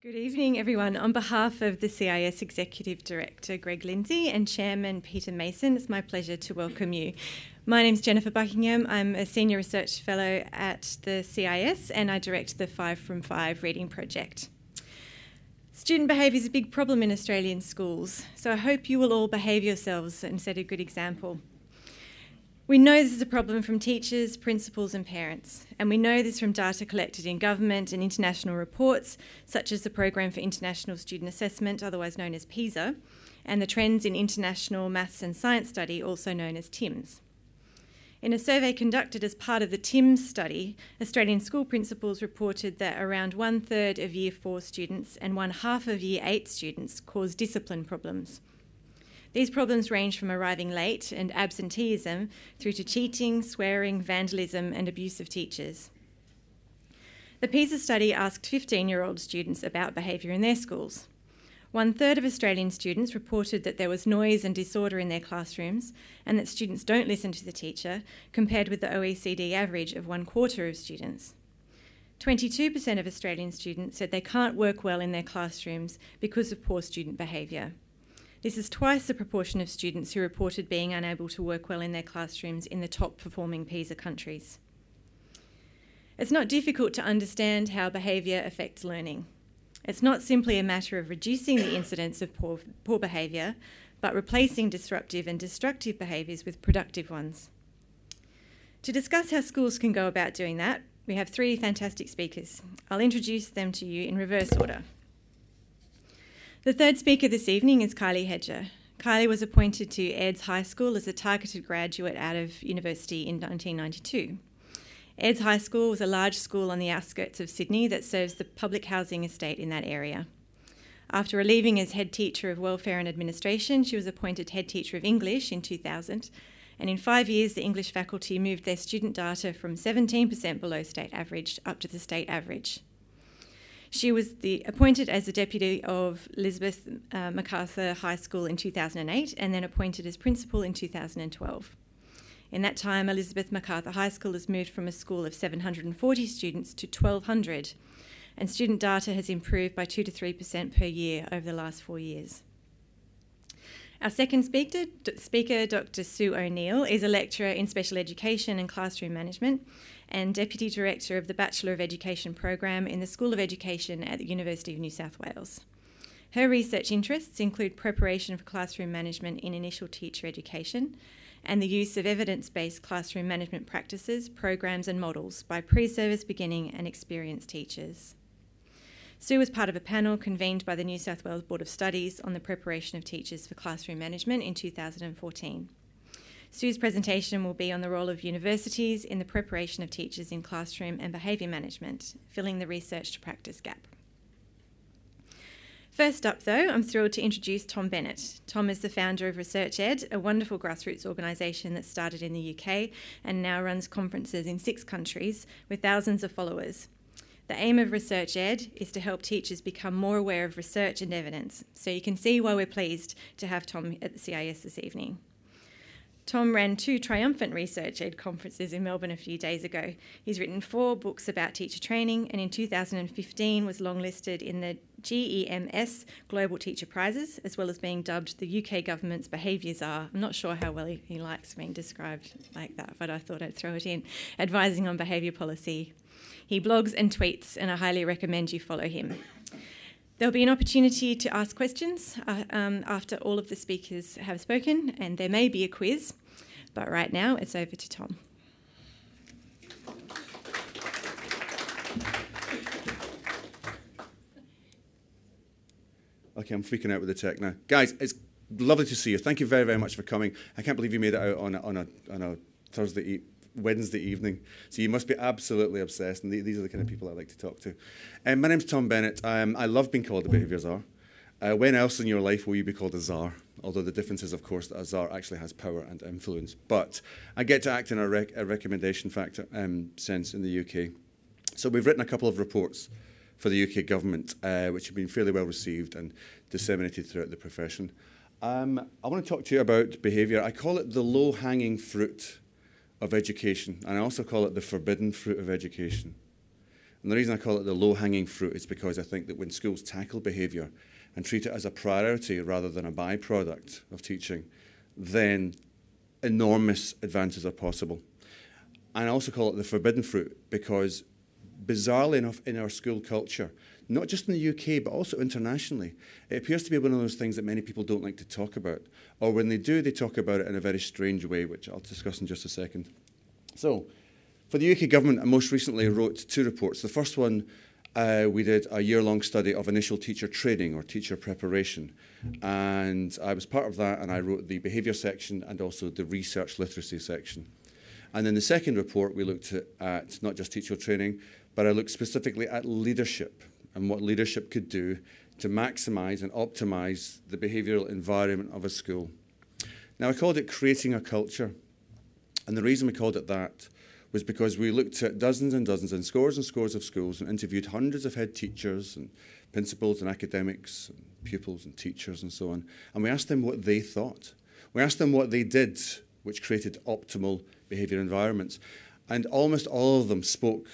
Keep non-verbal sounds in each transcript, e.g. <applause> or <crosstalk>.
Good evening, everyone. On behalf of the CIS Executive Director Greg Lindsay and Chairman Peter Mason, it's my pleasure to welcome you. My name is Jennifer Buckingham. I'm a Senior Research Fellow at the CIS and I direct the Five from Five reading project. Student behaviour is a big problem in Australian schools, so I hope you will all behave yourselves and set a good example. We know this is a problem from teachers, principals, and parents, and we know this from data collected in government and international reports, such as the Program for International Student Assessment, otherwise known as PISA, and the Trends in International Maths and Science Study, also known as TIMSS. In a survey conducted as part of the TIMSS study, Australian school principals reported that around one third of Year 4 students and one half of Year 8 students cause discipline problems. These problems range from arriving late and absenteeism through to cheating, swearing, vandalism, and abuse of teachers. The PISA study asked 15 year old students about behaviour in their schools. One third of Australian students reported that there was noise and disorder in their classrooms and that students don't listen to the teacher, compared with the OECD average of one quarter of students. 22% of Australian students said they can't work well in their classrooms because of poor student behaviour. This is twice the proportion of students who reported being unable to work well in their classrooms in the top performing PISA countries. It's not difficult to understand how behaviour affects learning. It's not simply a matter of reducing the incidence of poor, poor behaviour, but replacing disruptive and destructive behaviours with productive ones. To discuss how schools can go about doing that, we have three fantastic speakers. I'll introduce them to you in reverse order. The third speaker this evening is Kylie Hedger. Kylie was appointed to Eds High School as a targeted graduate out of university in 1992. Eds High School was a large school on the outskirts of Sydney that serves the public housing estate in that area. After leaving as head teacher of welfare and administration, she was appointed head teacher of English in 2000. And in five years, the English faculty moved their student data from 17% below state average up to the state average. She was the, appointed as the deputy of Elizabeth uh, Macarthur High School in 2008 and then appointed as principal in 2012. In that time, Elizabeth Macarthur High School has moved from a school of 740 students to 1,200, and student data has improved by 2 to 3% per year over the last four years. Our second speaker, speaker, Dr. Sue O'Neill, is a lecturer in special education and classroom management and Deputy Director of the Bachelor of Education program in the School of Education at the University of New South Wales. Her research interests include preparation for classroom management in initial teacher education and the use of evidence based classroom management practices, programs, and models by pre service beginning and experienced teachers. Sue was part of a panel convened by the New South Wales Board of Studies on the preparation of teachers for classroom management in 2014. Sue's presentation will be on the role of universities in the preparation of teachers in classroom and behaviour management, filling the research to practice gap. First up, though, I'm thrilled to introduce Tom Bennett. Tom is the founder of ResearchEd, a wonderful grassroots organisation that started in the UK and now runs conferences in six countries with thousands of followers. The aim of ResearchEd is to help teachers become more aware of research and evidence, so you can see why we're pleased to have Tom at the CIS this evening. Tom ran two triumphant ResearchEd conferences in Melbourne a few days ago. He's written four books about teacher training and in 2015 was longlisted in the GEMS Global Teacher Prizes, as well as being dubbed the UK government's behaviour czar. I'm not sure how well he, he likes being described like that, but I thought I'd throw it in. Advising on behaviour policy. He blogs and tweets, and I highly recommend you follow him. There'll be an opportunity to ask questions uh, um, after all of the speakers have spoken, and there may be a quiz, but right now it's over to Tom. Okay, I'm freaking out with the tech now. Guys, it's lovely to see you. Thank you very, very much for coming. I can't believe you made it out on a, on a, on a Thursday Wednesday evening. So you must be absolutely obsessed, and these are the kind of people I like to talk to. Um, my name's Tom Bennett. Um, I love being called a behaviour czar. Uh, when else in your life will you be called a czar? Although the difference is, of course, that a czar actually has power and influence. But I get to act in a, rec- a recommendation factor um, sense in the UK. So we've written a couple of reports for the UK government, uh, which have been fairly well received and disseminated throughout the profession. Um, I want to talk to you about behaviour. I call it the low-hanging fruit of education, and I also call it the forbidden fruit of education. And the reason I call it the low hanging fruit is because I think that when schools tackle behaviour and treat it as a priority rather than a byproduct of teaching, then enormous advances are possible. And I also call it the forbidden fruit because, bizarrely enough, in our school culture, not just in the UK but also internationally, it appears to be one of those things that many people don't like to talk about. Or when they do, they talk about it in a very strange way, which I'll discuss in just a second. So, for the UK government, I most recently wrote two reports. The first one, uh, we did a year long study of initial teacher training or teacher preparation. And I was part of that, and I wrote the behaviour section and also the research literacy section. And in the second report, we looked at, at not just teacher training, but I looked specifically at leadership and what leadership could do to maximise and optimise the behavioural environment of a school. Now, I called it creating a culture. And the reason we called it that was because we looked at dozens and dozens and scores and scores of schools and interviewed hundreds of head teachers and principals and academics and pupils and teachers and so on. And we asked them what they thought. We asked them what they did, which created optimal behaviour environments. And almost all of them spoke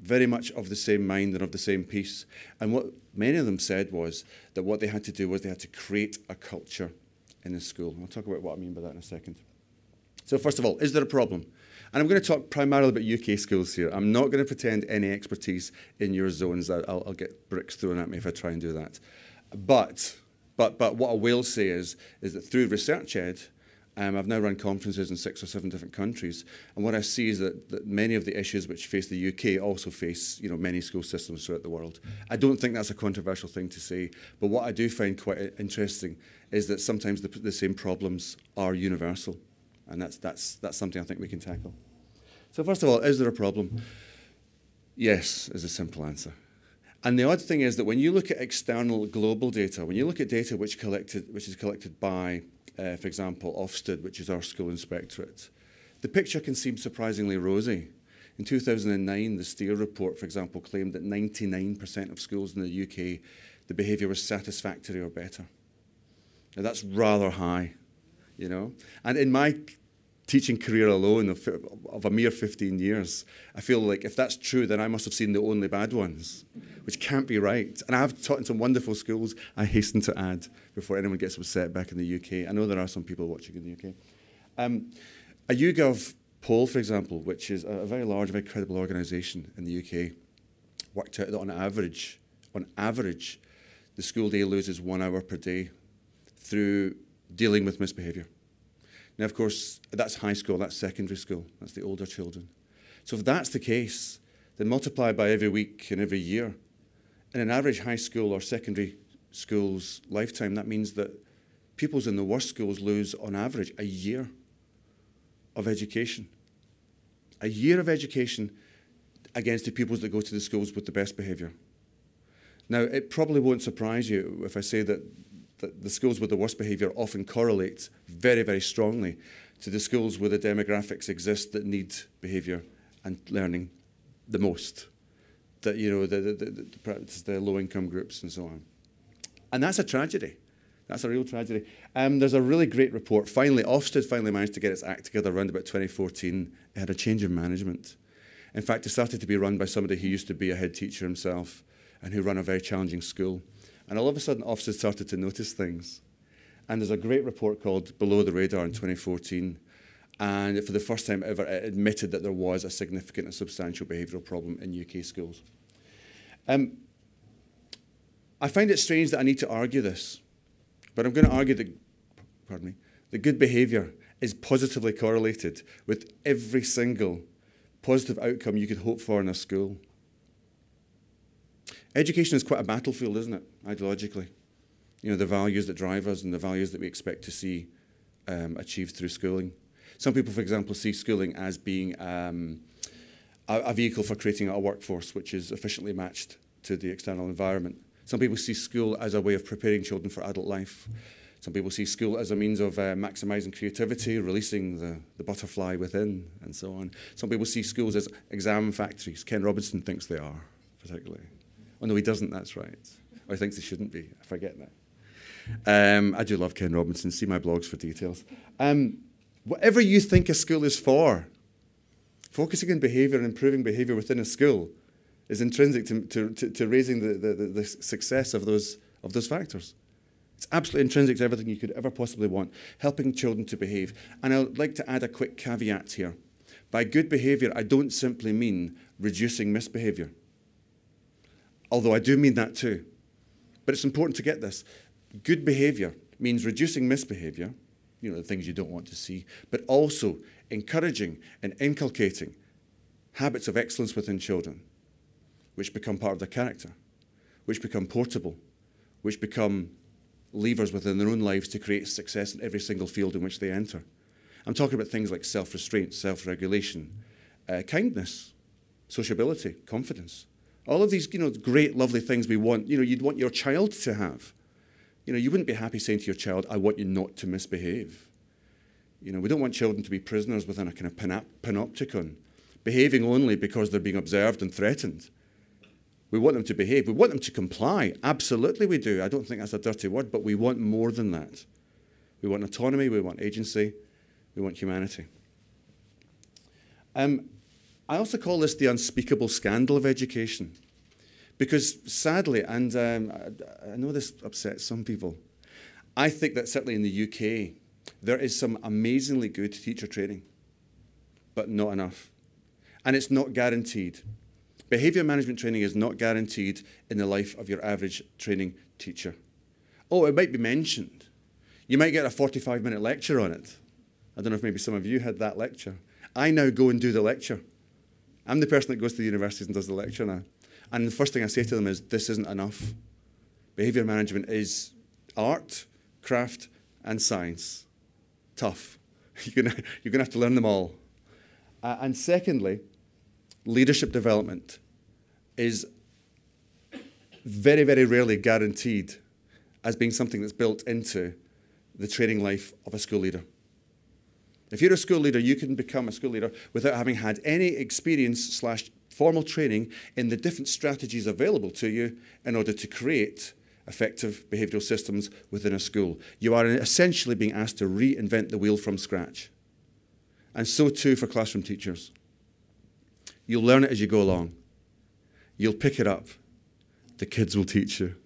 very much of the same mind and of the same piece. And what many of them said was that what they had to do was they had to create a culture in the school. I'll talk about what I mean by that in a second. So, first of all, is there a problem? And I'm going to talk primarily about UK schools here. I'm not going to pretend any expertise in your zones. I'll, I'll get bricks thrown at me if I try and do that. But, but, but what I will say is, is that through ResearchEd, um, I've now run conferences in six or seven different countries, and what I see is that, that many of the issues which face the UK also face you know, many school systems throughout the world. I don't think that's a controversial thing to say, but what I do find quite interesting is that sometimes the, the same problems are universal, and that's, that's, that's something I think we can tackle. So first of all, is there a problem? Yes, is a simple answer. And the odd thing is that when you look at external global data, when you look at data which, collected, which is collected by uh, for example, Ofsted, which is our school inspectorate. The picture can seem surprisingly rosy. In 2009, the Steer report, for example, claimed that 99% of schools in the UK, the behaviour was satisfactory or better. Now, that's rather high, you know. And in my teaching career alone of, of a mere 15 years, I feel like if that's true, then I must have seen the only bad ones, which can't be right. And I've taught in some wonderful schools, I hasten to add, before anyone gets upset back in the UK. I know there are some people watching in the UK. Um, a YouGov poll, for example, which is a very large, very credible organisation in the UK, worked out that on average, on average, the school day loses one hour per day through dealing with misbehaviour. Now, of course, that's high school, that's secondary school, that's the older children. So if that's the case, then multiply by every week and every year. In an average high school or secondary school's lifetime, that means that pupils in the worst schools lose, on average, a year of education. A year of education against the pupils that go to the schools with the best behaviour. Now, it probably won't surprise you if I say that that the schools with the worst behaviour often correlate very, very strongly to the schools where the demographics exist that need behaviour and learning the most. That, you know, the, the, the, the low income groups and so on. And that's a tragedy. That's a real tragedy. Um, there's a really great report. Finally, Ofsted finally managed to get its act together around about 2014. It had a change of management. In fact, it started to be run by somebody who used to be a head teacher himself and who ran a very challenging school. And all of a sudden, Ofsted started to notice things. And there's a great report called Below the Radar in 2014. And for the first time ever, it admitted that there was a significant and substantial behavioural problem in UK schools. Um, I find it strange that I need to argue this, but I'm going to argue that, pardon me, that good behaviour is positively correlated with every single positive outcome you could hope for in a school. Education is quite a battlefield, isn't it, ideologically? You know, the values that drive us and the values that we expect to see um, achieved through schooling. Some people, for example, see schooling as being um, a, a vehicle for creating a workforce which is efficiently matched to the external environment. Some people see school as a way of preparing children for adult life. Some people see school as a means of uh, maximising creativity, releasing the, the butterfly within, and so on. Some people see schools as exam factories. Ken Robinson thinks they are, particularly. Oh, no, he doesn't, that's right. Or he thinks he shouldn't be. I forget that. Um, I do love Ken Robinson. See my blogs for details. Um, whatever you think a school is for, focusing on behaviour and improving behaviour within a school is intrinsic to, to, to, to raising the, the, the success of those, of those factors. It's absolutely intrinsic to everything you could ever possibly want, helping children to behave. And I'd like to add a quick caveat here. By good behaviour, I don't simply mean reducing misbehaviour, although I do mean that too. But it's important to get this. Good behaviour means reducing misbehaviour, you know, the things you don't want to see, but also encouraging and inculcating habits of excellence within children, which become part of their character, which become portable, which become levers within their own lives to create success in every single field in which they enter. I'm talking about things like self restraint, self regulation, uh, kindness, sociability, confidence. All of these, you know, great, lovely things we want, you know, you'd want your child to have. You know, you wouldn't be happy saying to your child, I want you not to misbehave. You know, we don't want children to be prisoners within a kind of panopticon, behaving only because they're being observed and threatened. We want them to behave. We want them to comply. Absolutely, we do. I don't think that's a dirty word, but we want more than that. We want autonomy, we want agency, we want humanity. Um, I also call this the unspeakable scandal of education. Because sadly, and um, I, I know this upsets some people, I think that certainly in the UK, there is some amazingly good teacher training, but not enough. And it's not guaranteed. Behaviour management training is not guaranteed in the life of your average training teacher. Oh, it might be mentioned. You might get a 45 minute lecture on it. I don't know if maybe some of you had that lecture. I now go and do the lecture. I'm the person that goes to the universities and does the lecture now. And the first thing I say to them is this isn't enough. Behaviour management is art, craft, and science. Tough. <laughs> You're going you're to have to learn them all. Uh, and secondly, leadership development is very, very rarely guaranteed as being something that's built into the training life of a school leader. If you're a school leader, you can become a school leader without having had any experience slash formal training in the different strategies available to you in order to create effective behavioural systems within a school. You are essentially being asked to reinvent the wheel from scratch. And so too for classroom teachers. You'll learn it as you go along. You'll pick it up. The kids will teach you.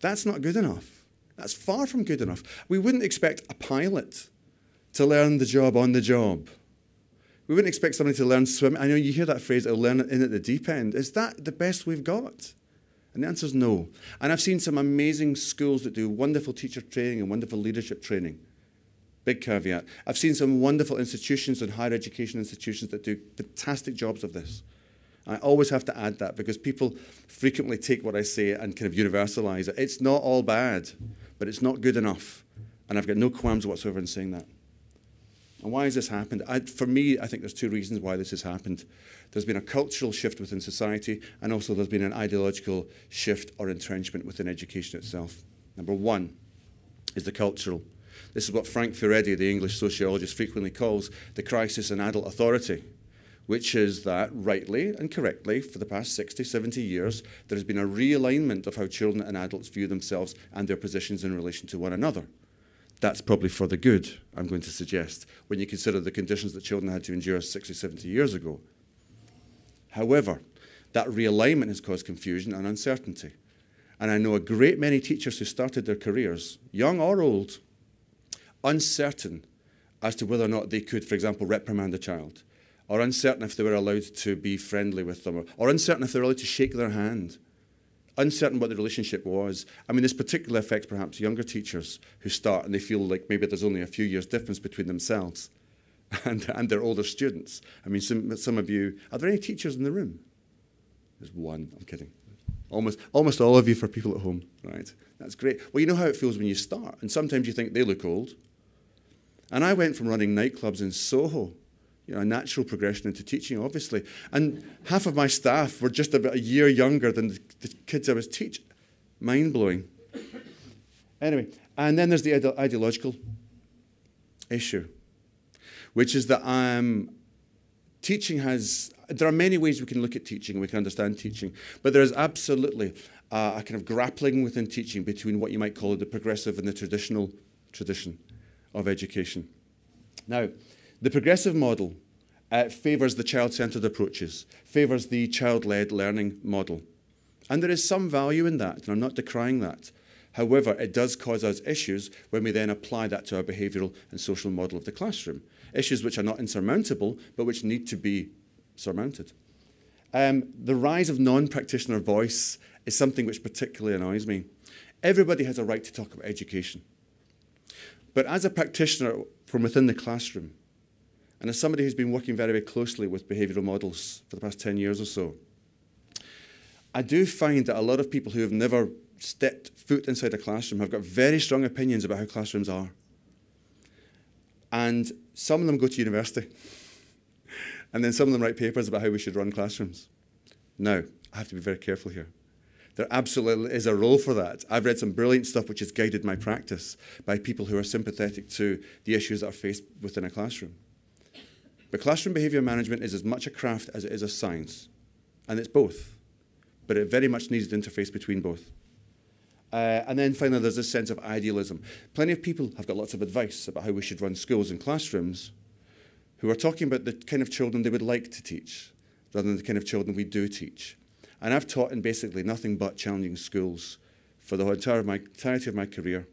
That's not good enough. That's far from good enough. We wouldn't expect a pilot to learn the job on the job. We wouldn't expect somebody to learn swim. I know you hear that phrase, I'll learn it in at the deep end. Is that the best we've got? And the answer is no. And I've seen some amazing schools that do wonderful teacher training and wonderful leadership training. Big caveat. I've seen some wonderful institutions and higher education institutions that do fantastic jobs of this. I always have to add that because people frequently take what I say and kind of universalize it. It's not all bad, but it's not good enough. And I've got no qualms whatsoever in saying that. And why has this happened? I, for me, I think there's two reasons why this has happened. There's been a cultural shift within society, and also there's been an ideological shift or entrenchment within education itself. Number one is the cultural. This is what Frank Furedi, the English sociologist, frequently calls the crisis in adult authority, which is that, rightly and correctly, for the past 60, 70 years, there has been a realignment of how children and adults view themselves and their positions in relation to one another. That's probably for the good, I'm going to suggest, when you consider the conditions that children had to endure 60, 70 years ago. However, that realignment has caused confusion and uncertainty. And I know a great many teachers who started their careers, young or old, uncertain as to whether or not they could, for example, reprimand a child, or uncertain if they were allowed to be friendly with them, or, or uncertain if they were allowed to shake their hand, uncertain what the relationship was. I mean, this particularly affects perhaps younger teachers who start and they feel like maybe there's only a few years difference between themselves <laughs> and, and their older students. I mean, some, some of you, are there any teachers in the room? There's one, I'm kidding. Almost, almost all of you for people at home, right? That's great. Well, you know how it feels when you start, and sometimes you think they look old. And I went from running nightclubs in Soho, you know, a natural progression into teaching, obviously. And half of my staff were just about a year younger than the, the kids I was teaching. Mind blowing. Anyway, and then there's the ide- ideological issue, which is that um, teaching has, there are many ways we can look at teaching, we can understand teaching, but there is absolutely uh, a kind of grappling within teaching between what you might call the progressive and the traditional tradition of education. Now, the progressive model uh, favours the child centred approaches, favours the child led learning model. And there is some value in that, and I'm not decrying that. However, it does cause us issues when we then apply that to our behavioural and social model of the classroom. Issues which are not insurmountable, but which need to be surmounted. Um, the rise of non practitioner voice is something which particularly annoys me. Everybody has a right to talk about education. But as a practitioner from within the classroom, and as somebody who's been working very, very closely with behavioural models for the past 10 years or so, I do find that a lot of people who have never stepped foot inside a classroom have got very strong opinions about how classrooms are. And some of them go to university. <laughs> and then some of them write papers about how we should run classrooms. Now, I have to be very careful here. There absolutely is a role for that. I've read some brilliant stuff which has guided my practice by people who are sympathetic to the issues that are faced within a classroom. But classroom behaviour management is as much a craft as it is a science, and it's both. But it very much needs an interface between both. Uh, and then finally, there's this sense of idealism. Plenty of people have got lots of advice about how we should run schools and classrooms who are talking about the kind of children they would like to teach rather than the kind of children we do teach. And I've taught in basically nothing but challenging schools for the entire my, entirety of my career.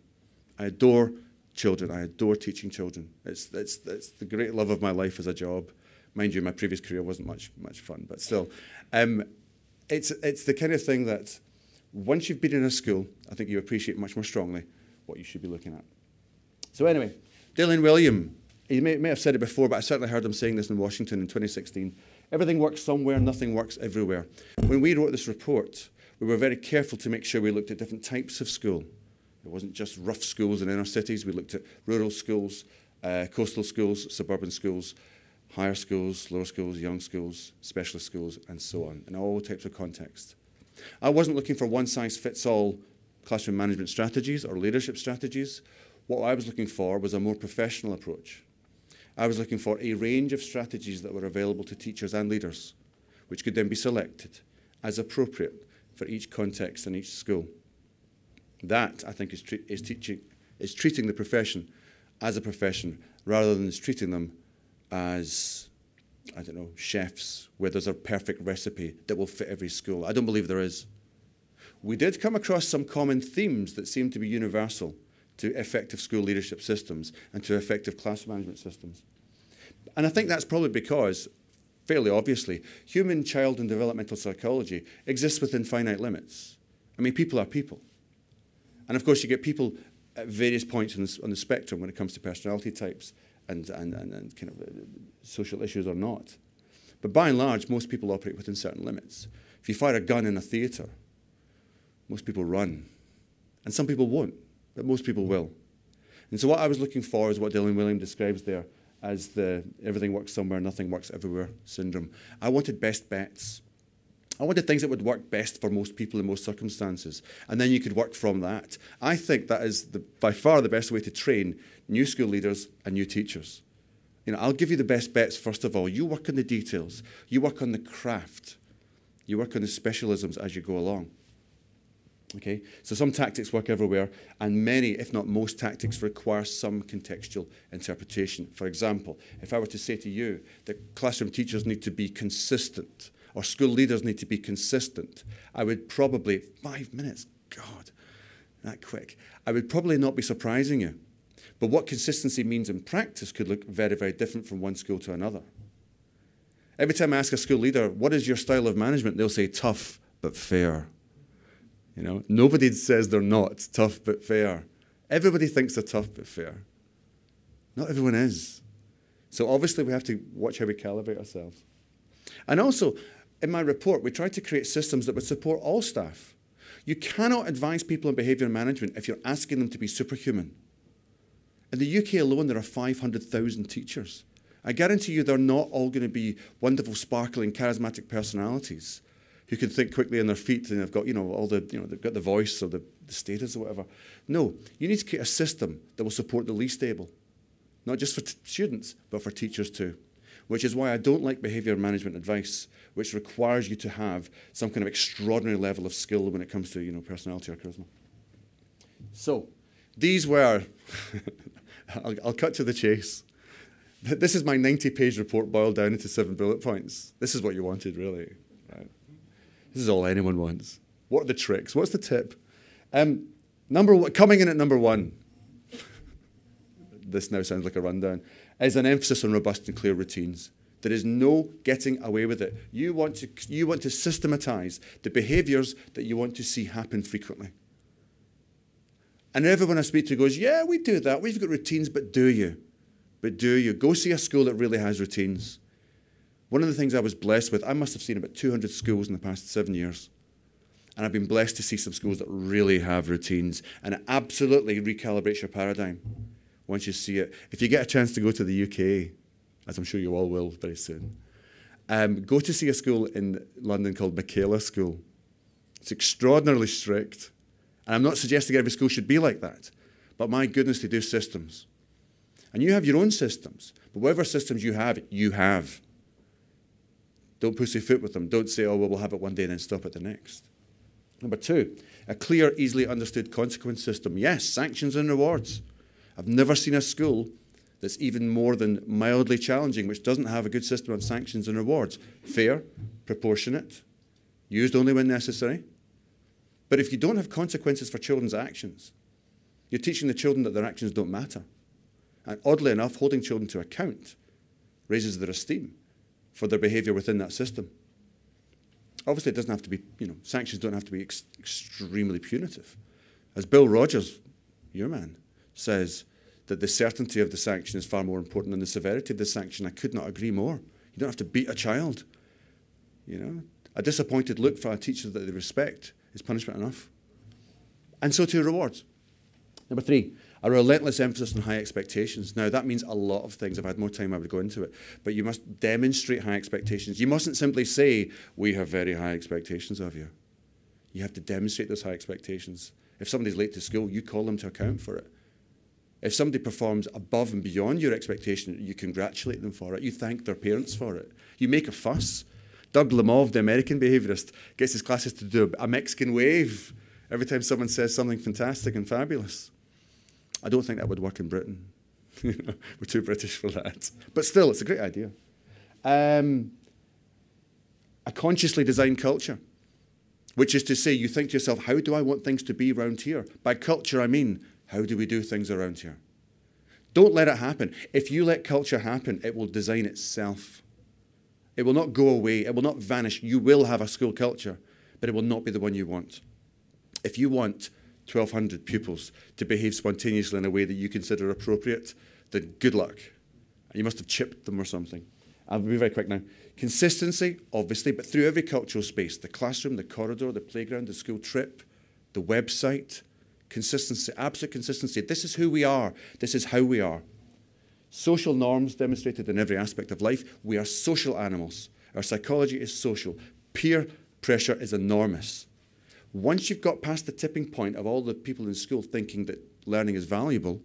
I adore children. I adore teaching children. It's, it's, it's the great love of my life as a job. Mind you, my previous career wasn't much, much fun, but still. Um, it's, it's the kind of thing that once you've been in a school, I think you appreciate much more strongly what you should be looking at. So anyway, Dylan Wiliam, he may, may have said it before, but I certainly heard him saying this in Washington in 2016. Everything works somewhere, nothing works everywhere. When we wrote this report, we were very careful to make sure we looked at different types of school. It wasn't just rough schools in inner cities. We looked at rural schools, uh, coastal schools, suburban schools, higher schools, lower schools, young schools, specialist schools, and so on, in all types of contexts. I wasn't looking for one size fits all classroom management strategies or leadership strategies. What I was looking for was a more professional approach. I was looking for a range of strategies that were available to teachers and leaders, which could then be selected as appropriate for each context and each school. That, I think, is, tre- is, teaching, is treating the profession as a profession rather than treating them as I don't know, chefs, where there's a perfect recipe that will fit every school. I don't believe there is. We did come across some common themes that seem to be universal to effective school leadership systems and to effective class management systems. And I think that's probably because, fairly obviously, human child and developmental psychology exists within finite limits. I mean, people are people. And of course, you get people at various points on the, on the spectrum when it comes to personality types and, and, and, and kind of uh, social issues or not. But by and large, most people operate within certain limits. If you fire a gun in a theatre, most people run. And some people won't, but most people will. And so what I was looking for is what Dylan Wiliam describes there as the everything works somewhere, nothing works everywhere syndrome. I wanted best bets. I wanted things that would work best for most people in most circumstances. And then you could work from that. I think that is the, by far the best way to train new school leaders and new teachers. You know, I'll give you the best bets first of all. You work on the details, you work on the craft, you work on the specialisms as you go along. Okay, so some tactics work everywhere, and many, if not most, tactics require some contextual interpretation. For example, if I were to say to you that classroom teachers need to be consistent, or school leaders need to be consistent, I would probably, five minutes, God, that quick, I would probably not be surprising you. But what consistency means in practice could look very, very different from one school to another. Every time I ask a school leader, what is your style of management? They'll say tough but fair. You know, nobody says they're not tough but fair. Everybody thinks they're tough but fair. Not everyone is. So obviously we have to watch how we calibrate ourselves. And also, in my report, we tried to create systems that would support all staff. You cannot advise people on behaviour management if you're asking them to be superhuman. In the UK alone, there are 500,000 teachers. I guarantee you they're not all going to be wonderful, sparkling, charismatic personalities who can think quickly on their feet and they've got, you know, all the, you know, they've got the voice or the, the status or whatever. No, you need to create a system that will support the least able, not just for students, but for teachers too. Which is why I don't like behaviour management advice, which requires you to have some kind of extraordinary level of skill when it comes to, you know, personality or charisma. So, these were <laughs> I'll, I'll cut to the chase. This is my 90 page report boiled down into seven bullet points. This is what you wanted, really. Right? This is all anyone wants. What are the tricks? What's the tip? Um, number one, coming in at number one, <laughs> this now sounds like a rundown, is an emphasis on robust and clear routines. There is no getting away with it. You want to, you want to systematize the behaviors that you want to see happen frequently. And everyone I speak to goes, Yeah, we do that. We've got routines, but do you? But do you? Go see a school that really has routines. One of the things I was blessed with, I must have seen about 200 schools in the past seven years. And I've been blessed to see some schools that really have routines. And it absolutely recalibrates your paradigm once you see it. If you get a chance to go to the UK, as I'm sure you all will very soon, um, go to see a school in London called Michaela School. It's extraordinarily strict. And I'm not suggesting every school should be like that. But my goodness, they do systems. And you have your own systems. But whatever systems you have, you have. Don't pussyfoot with them. Don't say, oh, well, we'll have it one day and then stop at the next. Number two, a clear, easily understood consequence system. Yes, sanctions and rewards. I've never seen a school that's even more than mildly challenging which doesn't have a good system of sanctions and rewards. Fair, proportionate, used only when necessary. But if you don't have consequences for children's actions, you're teaching the children that their actions don't matter. And oddly enough, holding children to account raises their esteem for their behaviour within that system. Obviously, it doesn't have to be, you know, sanctions don't have to be ex- extremely punitive. As Bill Rogers, your man, says, that the certainty of the sanction is far more important than the severity of the sanction. I could not agree more. You don't have to beat a child. You know, a disappointed look for a teacher that they respect is punishment enough. And so too rewards. Number three, a relentless emphasis on high expectations. Now, that means a lot of things. If I had more time, I would go into it. But you must demonstrate high expectations. You mustn't simply say, We have very high expectations of you. You have to demonstrate those high expectations. If somebody's late to school, you call them to account for it. If somebody performs above and beyond your expectation, you congratulate them for it. You thank their parents for it. You make a fuss. Doug Lemov, the American behaviorist, gets his classes to do a Mexican wave every time someone says something fantastic and fabulous. I don't think that would work in Britain. <laughs> We're too British for that. But still, it's a great idea. Um, a consciously designed culture, which is to say, you think to yourself, how do I want things to be around here? By culture, I mean, how do we do things around here? Don't let it happen. If you let culture happen, it will design itself. It will not go away, it will not vanish. You will have a school culture, but it will not be the one you want. If you want 1,200 pupils to behave spontaneously in a way that you consider appropriate, then good luck. You must have chipped them or something. I'll be very quick now. Consistency, obviously, but through every cultural space the classroom, the corridor, the playground, the school trip, the website. Consistency, absolute consistency. This is who we are, this is how we are. Social norms demonstrated in every aspect of life. We are social animals. Our psychology is social. Peer pressure is enormous. Once you've got past the tipping point of all the people in school thinking that learning is valuable,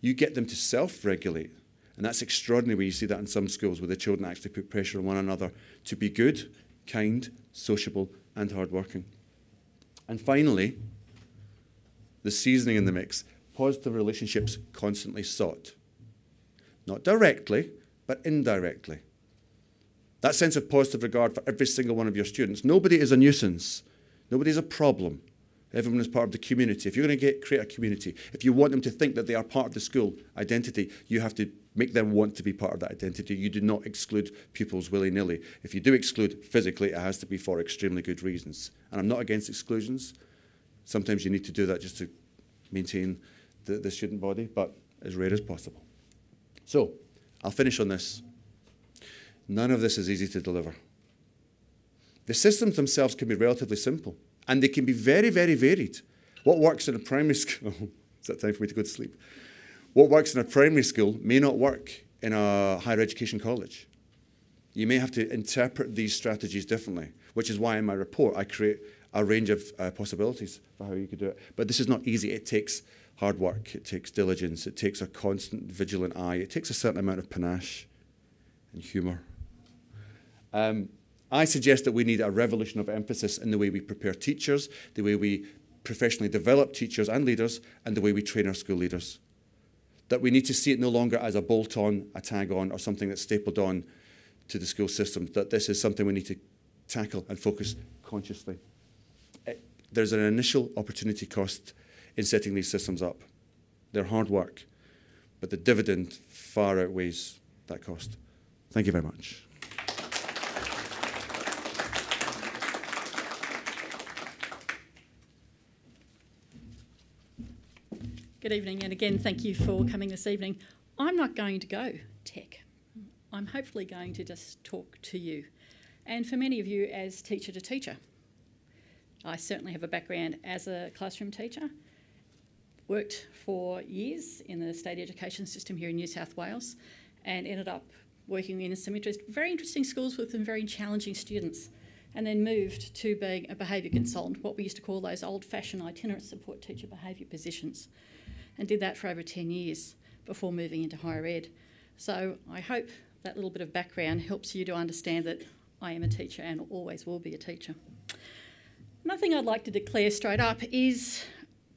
you get them to self regulate. And that's extraordinary when you see that in some schools where the children actually put pressure on one another to be good, kind, sociable, and hardworking. And finally, the seasoning in the mix positive relationships constantly sought. Not directly, but indirectly. That sense of positive regard for every single one of your students. Nobody is a nuisance. Nobody's a problem. Everyone is part of the community. If you're going to get, create a community, if you want them to think that they are part of the school identity, you have to make them want to be part of that identity. You do not exclude pupils willy nilly. If you do exclude physically, it has to be for extremely good reasons. And I'm not against exclusions. Sometimes you need to do that just to maintain the, the student body, but as rare as possible. So, I'll finish on this. None of this is easy to deliver. The systems themselves can be relatively simple and they can be very, very varied. What works in a primary <laughs> school, is that time for me to go to sleep? What works in a primary school may not work in a higher education college. You may have to interpret these strategies differently, which is why in my report I create a range of uh, possibilities for how you could do it. But this is not easy. It takes hard work, it takes diligence, it takes a constant vigilant eye, it takes a certain amount of panache and humour. Um, I suggest that we need a revolution of emphasis in the way we prepare teachers, the way we professionally develop teachers and leaders, and the way we train our school leaders. that we need to see it no longer as a bolt on, a tag on, or something that's stapled on to the school system, that this is something we need to tackle and focus consciously. There's an initial opportunity cost in setting these systems up. They're hard work, but the dividend far outweighs that cost. Thank you very much. Good evening, and again, thank you for coming this evening. I'm not going to go tech. I'm hopefully going to just talk to you, and for many of you, as teacher to teacher. I certainly have a background as a classroom teacher, worked for years in the state education system here in New South Wales, and ended up working in some interest, very interesting schools with some very challenging students and then moved to being a behaviour consultant, what we used to call those old fashioned itinerant support teacher behaviour positions and did that for over 10 years before moving into higher ed. So I hope that little bit of background helps you to understand that I am a teacher and always will be a teacher. Another thing I'd like to declare straight up is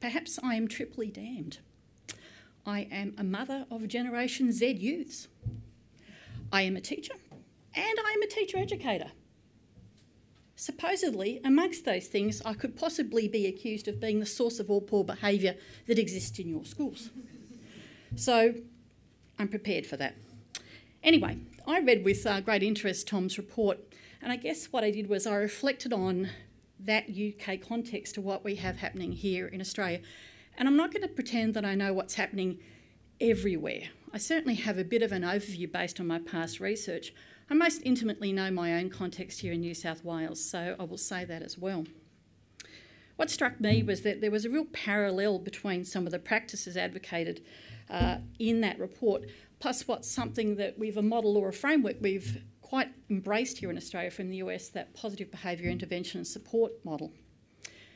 perhaps I am triply damned. I am a mother of Generation Z youths. I am a teacher and I am a teacher educator. Supposedly, amongst those things, I could possibly be accused of being the source of all poor behaviour that exists in your schools. So I'm prepared for that. Anyway, I read with uh, great interest Tom's report, and I guess what I did was I reflected on that UK context to what we have happening here in Australia. And I'm not going to pretend that I know what's happening everywhere. I certainly have a bit of an overview based on my past research, I most intimately know my own context here in New South Wales, so I will say that as well. What struck me was that there was a real parallel between some of the practices advocated uh, in that report, plus what's something that we've a model or a framework we've quite embraced here in Australia from the US, that positive behaviour intervention and support model.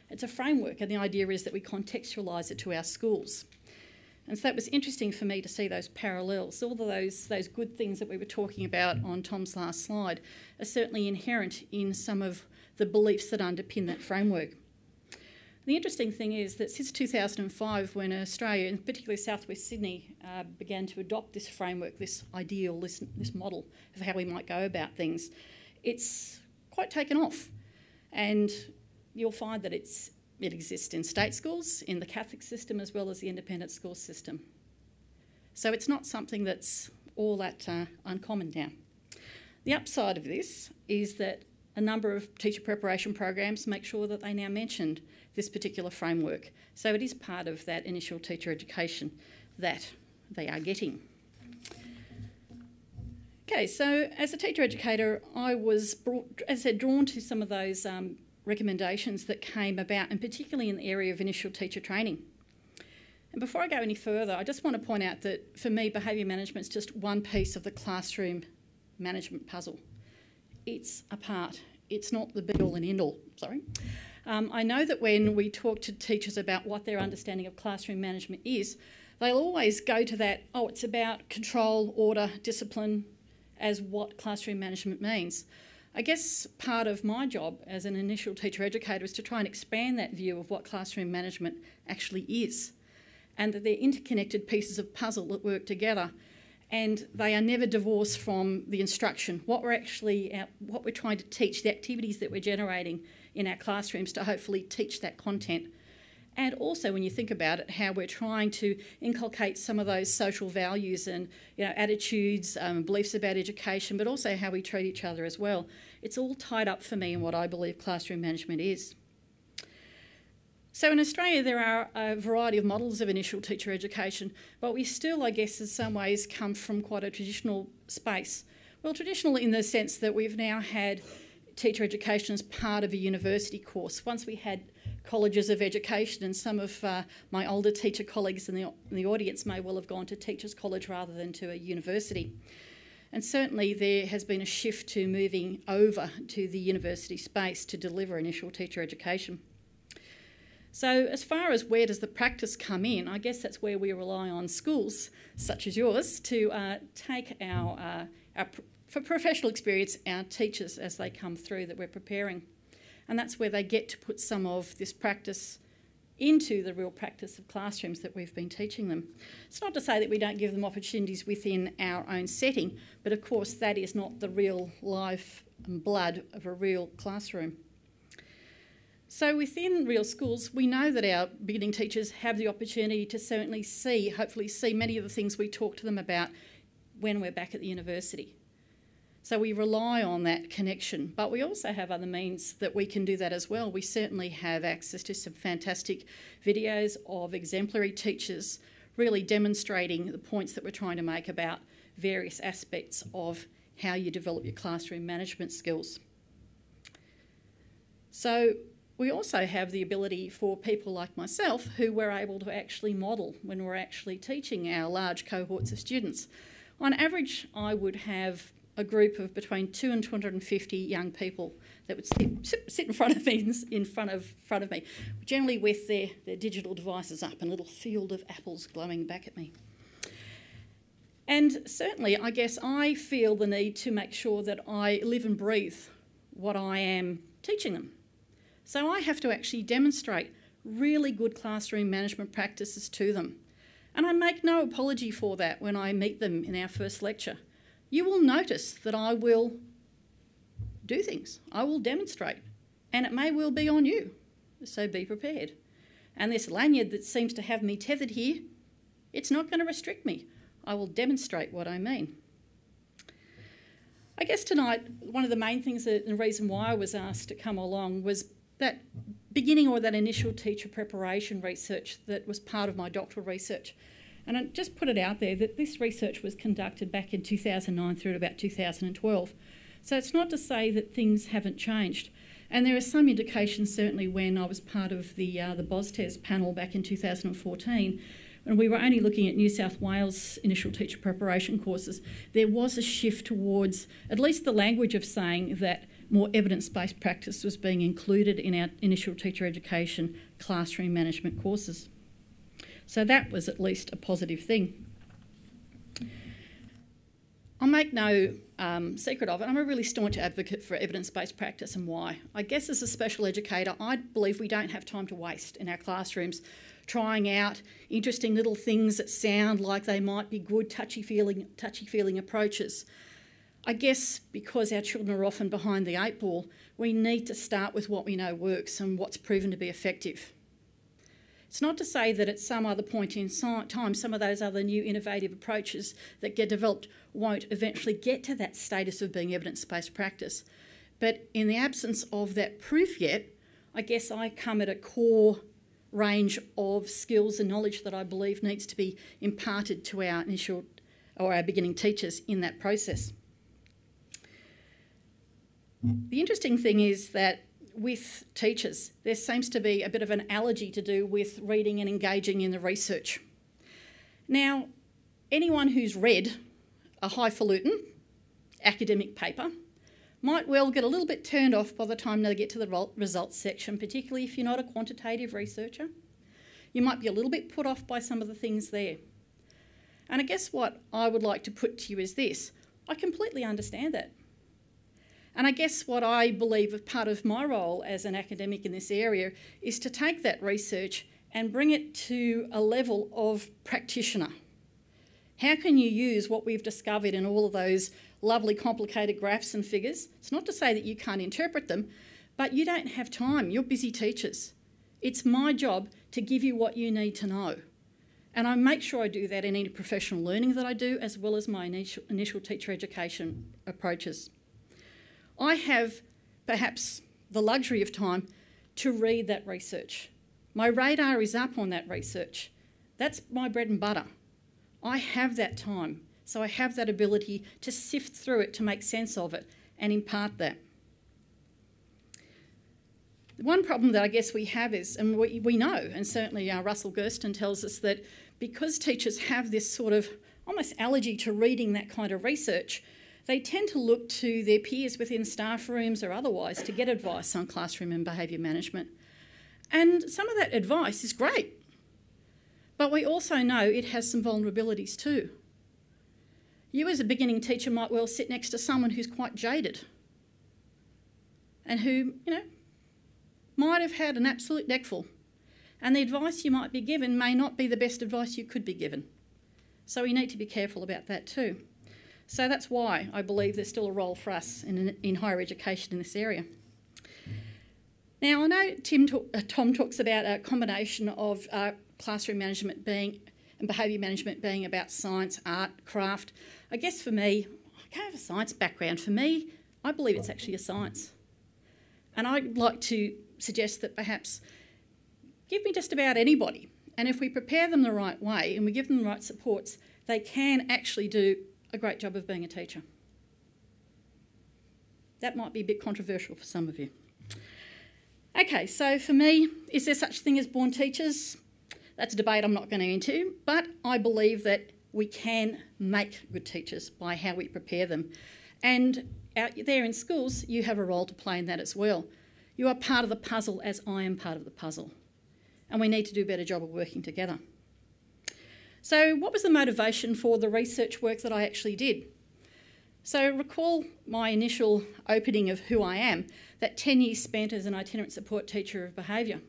It's a framework, and the idea is that we contextualise it to our schools. And so that was interesting for me to see those parallels. All of those, those good things that we were talking about on Tom's last slide are certainly inherent in some of the beliefs that underpin that framework. The interesting thing is that since 2005, when Australia, and particularly southwest Sydney, uh, began to adopt this framework, this ideal, this, this model of how we might go about things, it's quite taken off. And you'll find that it's it exists in state schools, in the Catholic system, as well as the independent school system. So it's not something that's all that uh, uncommon now. The upside of this is that a number of teacher preparation programs make sure that they now mentioned this particular framework. So it is part of that initial teacher education that they are getting. Okay, so as a teacher educator, I was, brought, as I said, drawn to some of those um, recommendations that came about, and particularly in the area of initial teacher training. And before I go any further, I just want to point out that for me, behaviour management is just one piece of the classroom management puzzle. It's a part, it's not the be all and end all. Sorry. Um, I know that when we talk to teachers about what their understanding of classroom management is, they'll always go to that, oh, it's about control, order, discipline, as what classroom management means. I guess part of my job as an initial teacher educator is to try and expand that view of what classroom management actually is and that they're interconnected pieces of puzzle that work together and they are never divorced from the instruction what we're actually what we're trying to teach the activities that we're generating in our classrooms to hopefully teach that content. And also when you think about it how we're trying to inculcate some of those social values and you know attitudes um, beliefs about education but also how we treat each other as well. It's all tied up for me in what i believe classroom management is. So in australia there are a variety of models of initial teacher education but we still i guess in some ways come from quite a traditional space. Well traditional in the sense that we've now had teacher education as part of a university course once we had colleges of education, and some of uh, my older teacher colleagues in the, in the audience may well have gone to Teachers College rather than to a university. And certainly there has been a shift to moving over to the university space to deliver initial teacher education. So, as far as where does the practice come in, I guess that's where we rely on schools such as yours to uh, take our, uh, our, for professional experience, our teachers as they come through that we're preparing. And that's where they get to put some of this practice into the real practice of classrooms that we've been teaching them. It's not to say that we don't give them opportunities within our own setting, but of course, that is not the real life and blood of a real classroom. So, within real schools, we know that our beginning teachers have the opportunity to certainly see, hopefully, see many of the things we talk to them about when we're back at the university. So we rely on that connection, but we also have other means that we can do that as well. We certainly have access to some fantastic videos of exemplary teachers really demonstrating the points that we're trying to make about various aspects of how you develop your classroom management skills. So we also have the ability for people like myself who we're able to actually model when we're actually teaching our large cohorts of students. On average, I would have a group of between two and 250 young people that would sit, sit in front of me, in front of, front of me, generally with their, their digital devices up and a little field of apples glowing back at me. And certainly, I guess I feel the need to make sure that I live and breathe what I am teaching them. So I have to actually demonstrate really good classroom management practices to them. And I make no apology for that when I meet them in our first lecture you will notice that I will do things, I will demonstrate, and it may well be on you. So be prepared. And this lanyard that seems to have me tethered here, it's not going to restrict me. I will demonstrate what I mean. I guess tonight, one of the main things that the reason why I was asked to come along was that beginning or that initial teacher preparation research that was part of my doctoral research. And I just put it out there that this research was conducted back in 2009 through to about 2012. So it's not to say that things haven't changed. And there are some indications, certainly, when I was part of the, uh, the BOSTES panel back in 2014, when we were only looking at New South Wales initial teacher preparation courses, there was a shift towards at least the language of saying that more evidence based practice was being included in our initial teacher education classroom management courses. So that was at least a positive thing. I'll make no um, secret of it. I'm a really staunch advocate for evidence based practice and why. I guess as a special educator, I believe we don't have time to waste in our classrooms trying out interesting little things that sound like they might be good, touchy feeling, touchy feeling approaches. I guess because our children are often behind the eight ball, we need to start with what we know works and what's proven to be effective. It's not to say that at some other point in time, some of those other new innovative approaches that get developed won't eventually get to that status of being evidence based practice. But in the absence of that proof yet, I guess I come at a core range of skills and knowledge that I believe needs to be imparted to our initial or our beginning teachers in that process. The interesting thing is that with teachers. There seems to be a bit of an allergy to do with reading and engaging in the research. Now, anyone who's read a highfalutin academic paper might well get a little bit turned off by the time they get to the results section, particularly if you're not a quantitative researcher. You might be a little bit put off by some of the things there. And I guess what I would like to put to you is this I completely understand that. And I guess what I believe of part of my role as an academic in this area is to take that research and bring it to a level of practitioner. How can you use what we've discovered in all of those lovely complicated graphs and figures? It's not to say that you can't interpret them, but you don't have time. You're busy teachers. It's my job to give you what you need to know. And I make sure I do that in any professional learning that I do, as well as my initial, initial teacher education approaches. I have perhaps the luxury of time to read that research. My radar is up on that research. That's my bread and butter. I have that time, so I have that ability to sift through it to make sense of it and impart that. One problem that I guess we have is, and we, we know, and certainly uh, Russell Gersten tells us that because teachers have this sort of almost allergy to reading that kind of research, they tend to look to their peers within staff rooms or otherwise to get advice on classroom and behaviour management. And some of that advice is great, but we also know it has some vulnerabilities too. You, as a beginning teacher, might well sit next to someone who's quite jaded and who, you know, might have had an absolute neckful And the advice you might be given may not be the best advice you could be given. So we need to be careful about that too. So that's why I believe there's still a role for us in, in higher education in this area. Now, I know Tim uh, Tom talks about a combination of uh, classroom management being and behaviour management being about science, art, craft. I guess for me, I have a science background. For me, I believe it's actually a science. And I'd like to suggest that perhaps give me just about anybody. And if we prepare them the right way and we give them the right supports, they can actually do a great job of being a teacher. That might be a bit controversial for some of you. Okay, so for me, is there such a thing as born teachers? That's a debate I'm not going to into, but I believe that we can make good teachers by how we prepare them. And out there in schools, you have a role to play in that as well. You are part of the puzzle as I am part of the puzzle. And we need to do a better job of working together. So, what was the motivation for the research work that I actually did? So, recall my initial opening of who I am that 10 years spent as an itinerant support teacher of behaviour.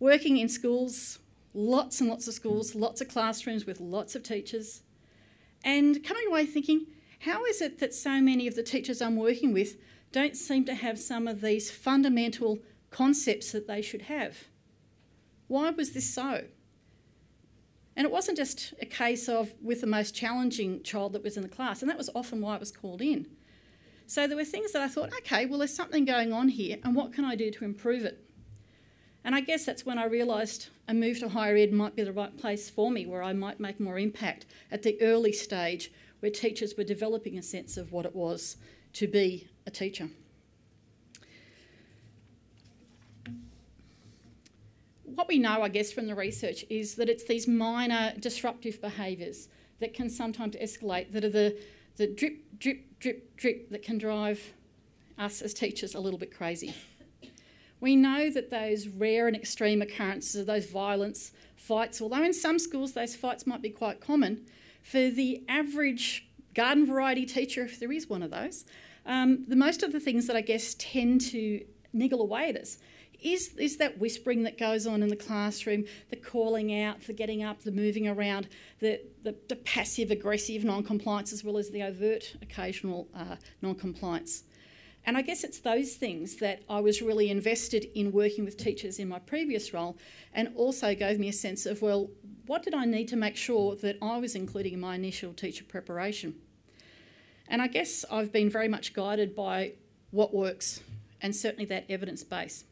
Working in schools, lots and lots of schools, lots of classrooms with lots of teachers, and coming away thinking, how is it that so many of the teachers I'm working with don't seem to have some of these fundamental concepts that they should have? Why was this so? And it wasn't just a case of with the most challenging child that was in the class, and that was often why I was called in. So there were things that I thought, okay, well, there's something going on here, and what can I do to improve it? And I guess that's when I realised a move to higher ed might be the right place for me, where I might make more impact at the early stage where teachers were developing a sense of what it was to be a teacher. What we know, I guess, from the research is that it's these minor disruptive behaviours that can sometimes escalate that are the, the drip, drip, drip, drip that can drive us as teachers a little bit crazy. We know that those rare and extreme occurrences of those violence fights, although in some schools those fights might be quite common, for the average garden variety teacher, if there is one of those, um, the most of the things that I guess tend to niggle away at us is, is that whispering that goes on in the classroom, the calling out, the getting up, the moving around, the, the, the passive aggressive non compliance, as well as the overt occasional uh, non compliance. And I guess it's those things that I was really invested in working with teachers in my previous role and also gave me a sense of, well, what did I need to make sure that I was including in my initial teacher preparation? And I guess I've been very much guided by what works and certainly that evidence base.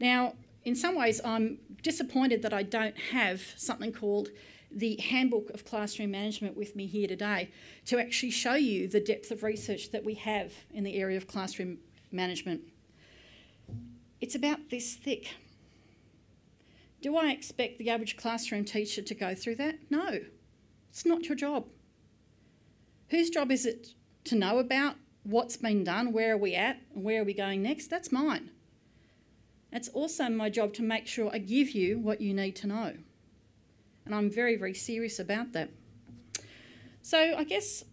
Now, in some ways, I'm disappointed that I don't have something called the Handbook of Classroom Management with me here today to actually show you the depth of research that we have in the area of classroom management. It's about this thick. Do I expect the average classroom teacher to go through that? No, it's not your job. Whose job is it to know about what's been done, where are we at, and where are we going next? That's mine. It's also my job to make sure I give you what you need to know and I'm very, very serious about that. So I guess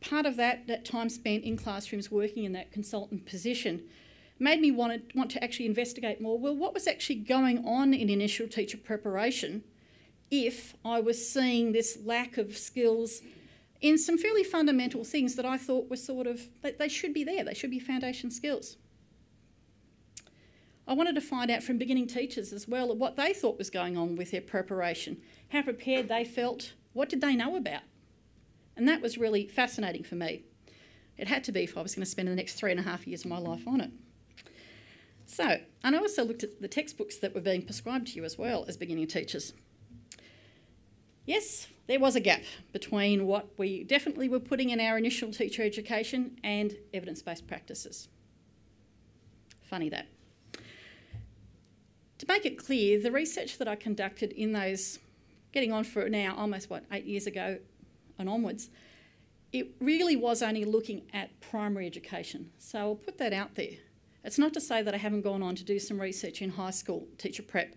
part of that, that time spent in classrooms working in that consultant position, made me want to, want to actually investigate more. Well, what was actually going on in initial teacher preparation if I was seeing this lack of skills in some fairly fundamental things that I thought were sort of, they should be there, they should be foundation skills. I wanted to find out from beginning teachers as well what they thought was going on with their preparation, how prepared they felt, what did they know about. And that was really fascinating for me. It had to be if I was going to spend the next three and a half years of my life on it. So, and I also looked at the textbooks that were being prescribed to you as well as beginning teachers. Yes, there was a gap between what we definitely were putting in our initial teacher education and evidence based practices. Funny that. To make it clear, the research that I conducted in those, getting on for now, almost what, eight years ago and onwards, it really was only looking at primary education. So I'll put that out there. It's not to say that I haven't gone on to do some research in high school teacher prep.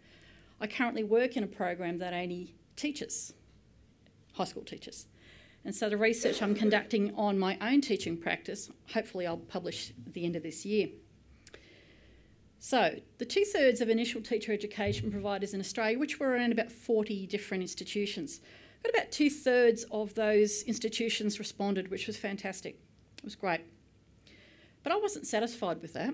I currently work in a program that only teaches high school teachers. And so the research I'm conducting on my own teaching practice, hopefully I'll publish at the end of this year. So, the two thirds of initial teacher education providers in Australia, which were around about 40 different institutions, got about two thirds of those institutions responded, which was fantastic. It was great. But I wasn't satisfied with that.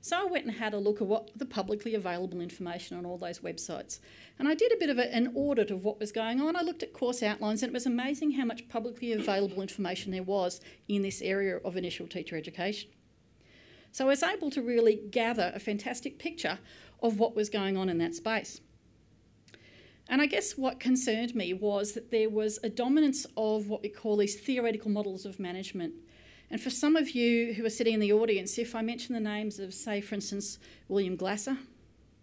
So I went and had a look at what the publicly available information on all those websites. And I did a bit of a, an audit of what was going on. I looked at course outlines and it was amazing how much publicly available information there was in this area of initial teacher education. So I was able to really gather a fantastic picture of what was going on in that space. And I guess what concerned me was that there was a dominance of what we call these theoretical models of management and for some of you who are sitting in the audience, if I mention the names of, say, for instance, William Glasser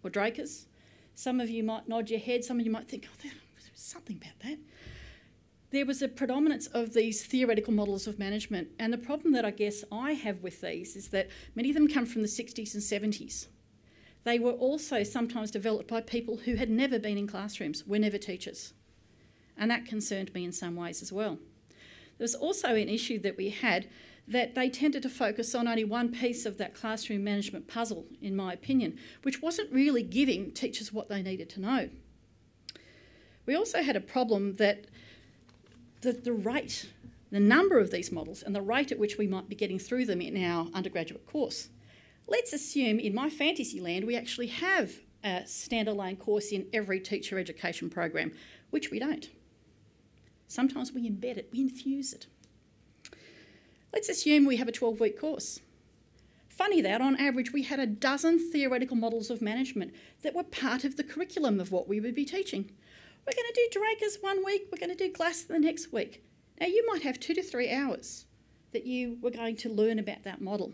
or Dreikurs, some of you might nod your head, some of you might think, oh, there's something about that. There was a predominance of these theoretical models of management, and the problem that I guess I have with these is that many of them come from the 60s and 70s. They were also sometimes developed by people who had never been in classrooms, were never teachers. And that concerned me in some ways as well. There was also an issue that we had that they tended to focus on only one piece of that classroom management puzzle, in my opinion, which wasn't really giving teachers what they needed to know. We also had a problem that the, the rate, the number of these models, and the rate at which we might be getting through them in our undergraduate course. Let's assume in my fantasy land we actually have a standalone course in every teacher education program, which we don't. Sometimes we embed it, we infuse it. Let's assume we have a 12 week course. Funny that, on average, we had a dozen theoretical models of management that were part of the curriculum of what we would be teaching. We're going to do Dreikurs one week, we're going to do Glass the next week. Now, you might have two to three hours that you were going to learn about that model.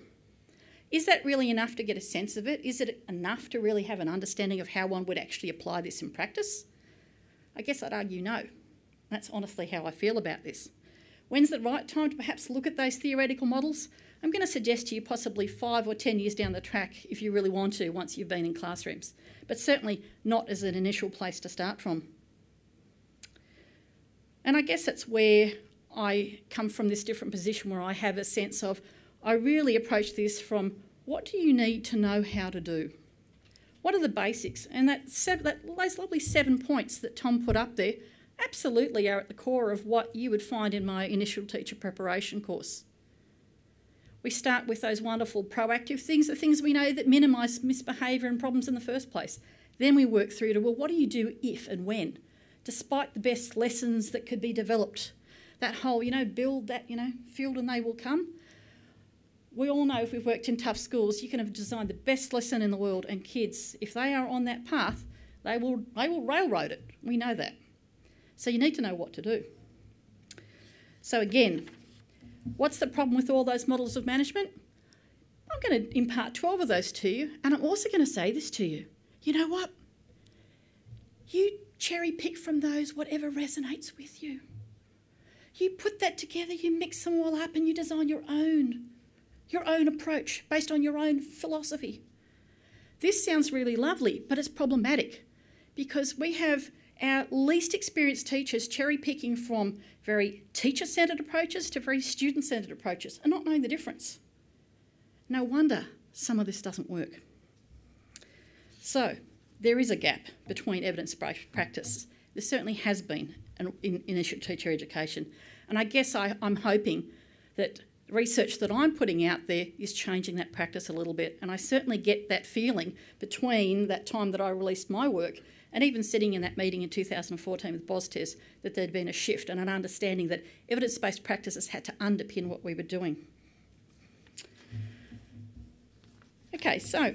Is that really enough to get a sense of it? Is it enough to really have an understanding of how one would actually apply this in practice? I guess I'd argue no. That's honestly how I feel about this. When's the right time to perhaps look at those theoretical models? I'm going to suggest to you possibly five or ten years down the track if you really want to once you've been in classrooms, but certainly not as an initial place to start from. And I guess that's where I come from this different position where I have a sense of I really approach this from what do you need to know how to do? What are the basics? And that, seven, that those lovely seven points that Tom put up there absolutely are at the core of what you would find in my initial teacher preparation course. We start with those wonderful proactive things, the things we know that minimise misbehaviour and problems in the first place. Then we work through to, well, what do you do if and when? Despite the best lessons that could be developed, that whole, you know, build that, you know, field and they will come. We all know if we've worked in tough schools, you can have designed the best lesson in the world, and kids, if they are on that path, they will, they will railroad it. We know that. So you need to know what to do. So, again, what's the problem with all those models of management? I'm going to impart 12 of those to you, and I'm also going to say this to you. You know what? You cherry pick from those whatever resonates with you. You put that together, you mix them all up, and you design your own, your own approach based on your own philosophy. This sounds really lovely, but it's problematic because we have our least experienced teachers cherry picking from very teacher centred approaches to very student centred approaches and not knowing the difference. No wonder some of this doesn't work. So, there is a gap between evidence based practice. There certainly has been in initial teacher education. And I guess I, I'm hoping that research that I'm putting out there is changing that practice a little bit. And I certainly get that feeling between that time that I released my work and even sitting in that meeting in 2014 with BOSTES, that there'd been a shift and an understanding that evidence based practices had to underpin what we were doing. Okay, so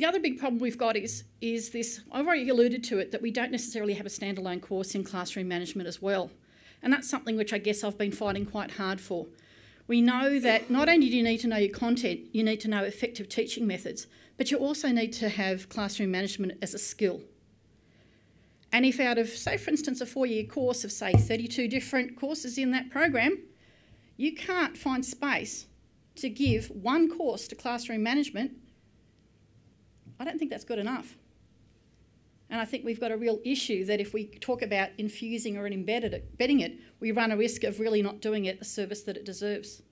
the other big problem we've got is, is this I've already alluded to it that we don't necessarily have a standalone course in classroom management as well. And that's something which I guess I've been fighting quite hard for. We know that not only do you need to know your content, you need to know effective teaching methods, but you also need to have classroom management as a skill. And if out of, say, for instance, a four year course of, say, 32 different courses in that program, you can't find space to give one course to classroom management, I don't think that's good enough. And I think we've got a real issue that if we talk about infusing or embedding it, we run a risk of really not doing it the service that it deserves.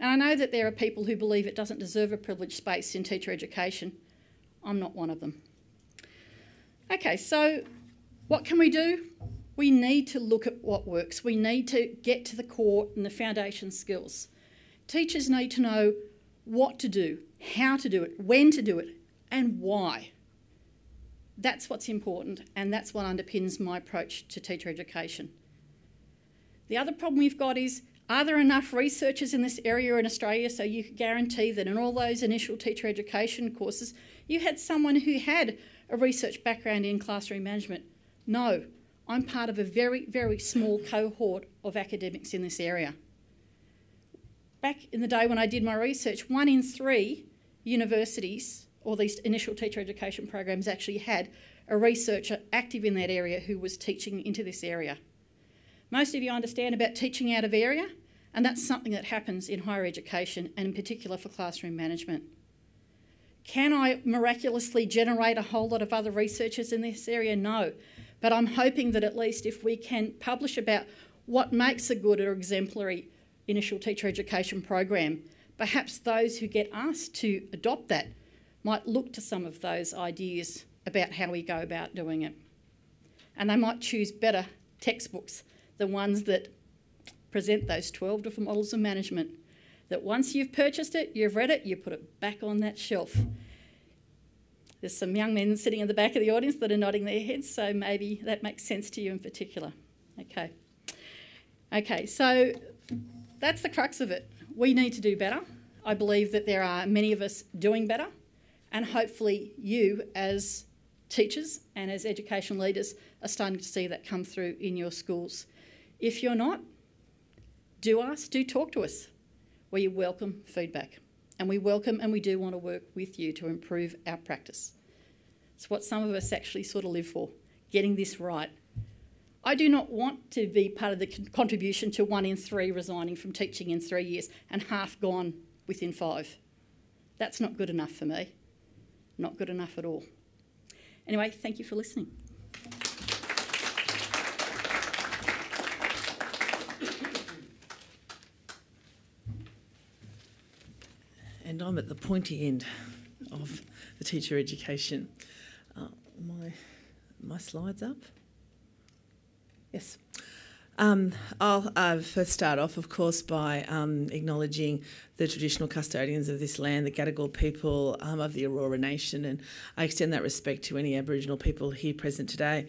And I know that there are people who believe it doesn't deserve a privileged space in teacher education. I'm not one of them. Okay, so what can we do? We need to look at what works. We need to get to the core and the foundation skills. Teachers need to know what to do, how to do it, when to do it, and why. That's what's important, and that's what underpins my approach to teacher education. The other problem we've got is are there enough researchers in this area in Australia so you could guarantee that in all those initial teacher education courses you had someone who had a research background in classroom management? No, I'm part of a very, very small cohort of academics in this area. Back in the day when I did my research, one in three universities or these initial teacher education programs actually had a researcher active in that area who was teaching into this area. Most of you understand about teaching out of area, and that's something that happens in higher education and in particular for classroom management. Can I miraculously generate a whole lot of other researchers in this area? No. But I'm hoping that at least if we can publish about what makes a good or exemplary initial teacher education program, perhaps those who get asked to adopt that might look to some of those ideas about how we go about doing it. And they might choose better textbooks, the ones that present those 12 different models of management. That once you've purchased it, you've read it, you put it back on that shelf. There's some young men sitting in the back of the audience that are nodding their heads, so maybe that makes sense to you in particular. Okay. Okay, so that's the crux of it. We need to do better. I believe that there are many of us doing better, and hopefully, you as teachers and as education leaders are starting to see that come through in your schools. If you're not, do ask, do talk to us. We welcome feedback and we welcome and we do want to work with you to improve our practice. It's what some of us actually sort of live for, getting this right. I do not want to be part of the contribution to one in three resigning from teaching in three years and half gone within five. That's not good enough for me. Not good enough at all. Anyway, thank you for listening. and I'm at the pointy end of the teacher education. Uh, my my slides up. Yes. Um, I'll uh, first start off, of course, by um, acknowledging the traditional custodians of this land, the Gadigal people um, of the Eora Nation, and I extend that respect to any Aboriginal people here present today.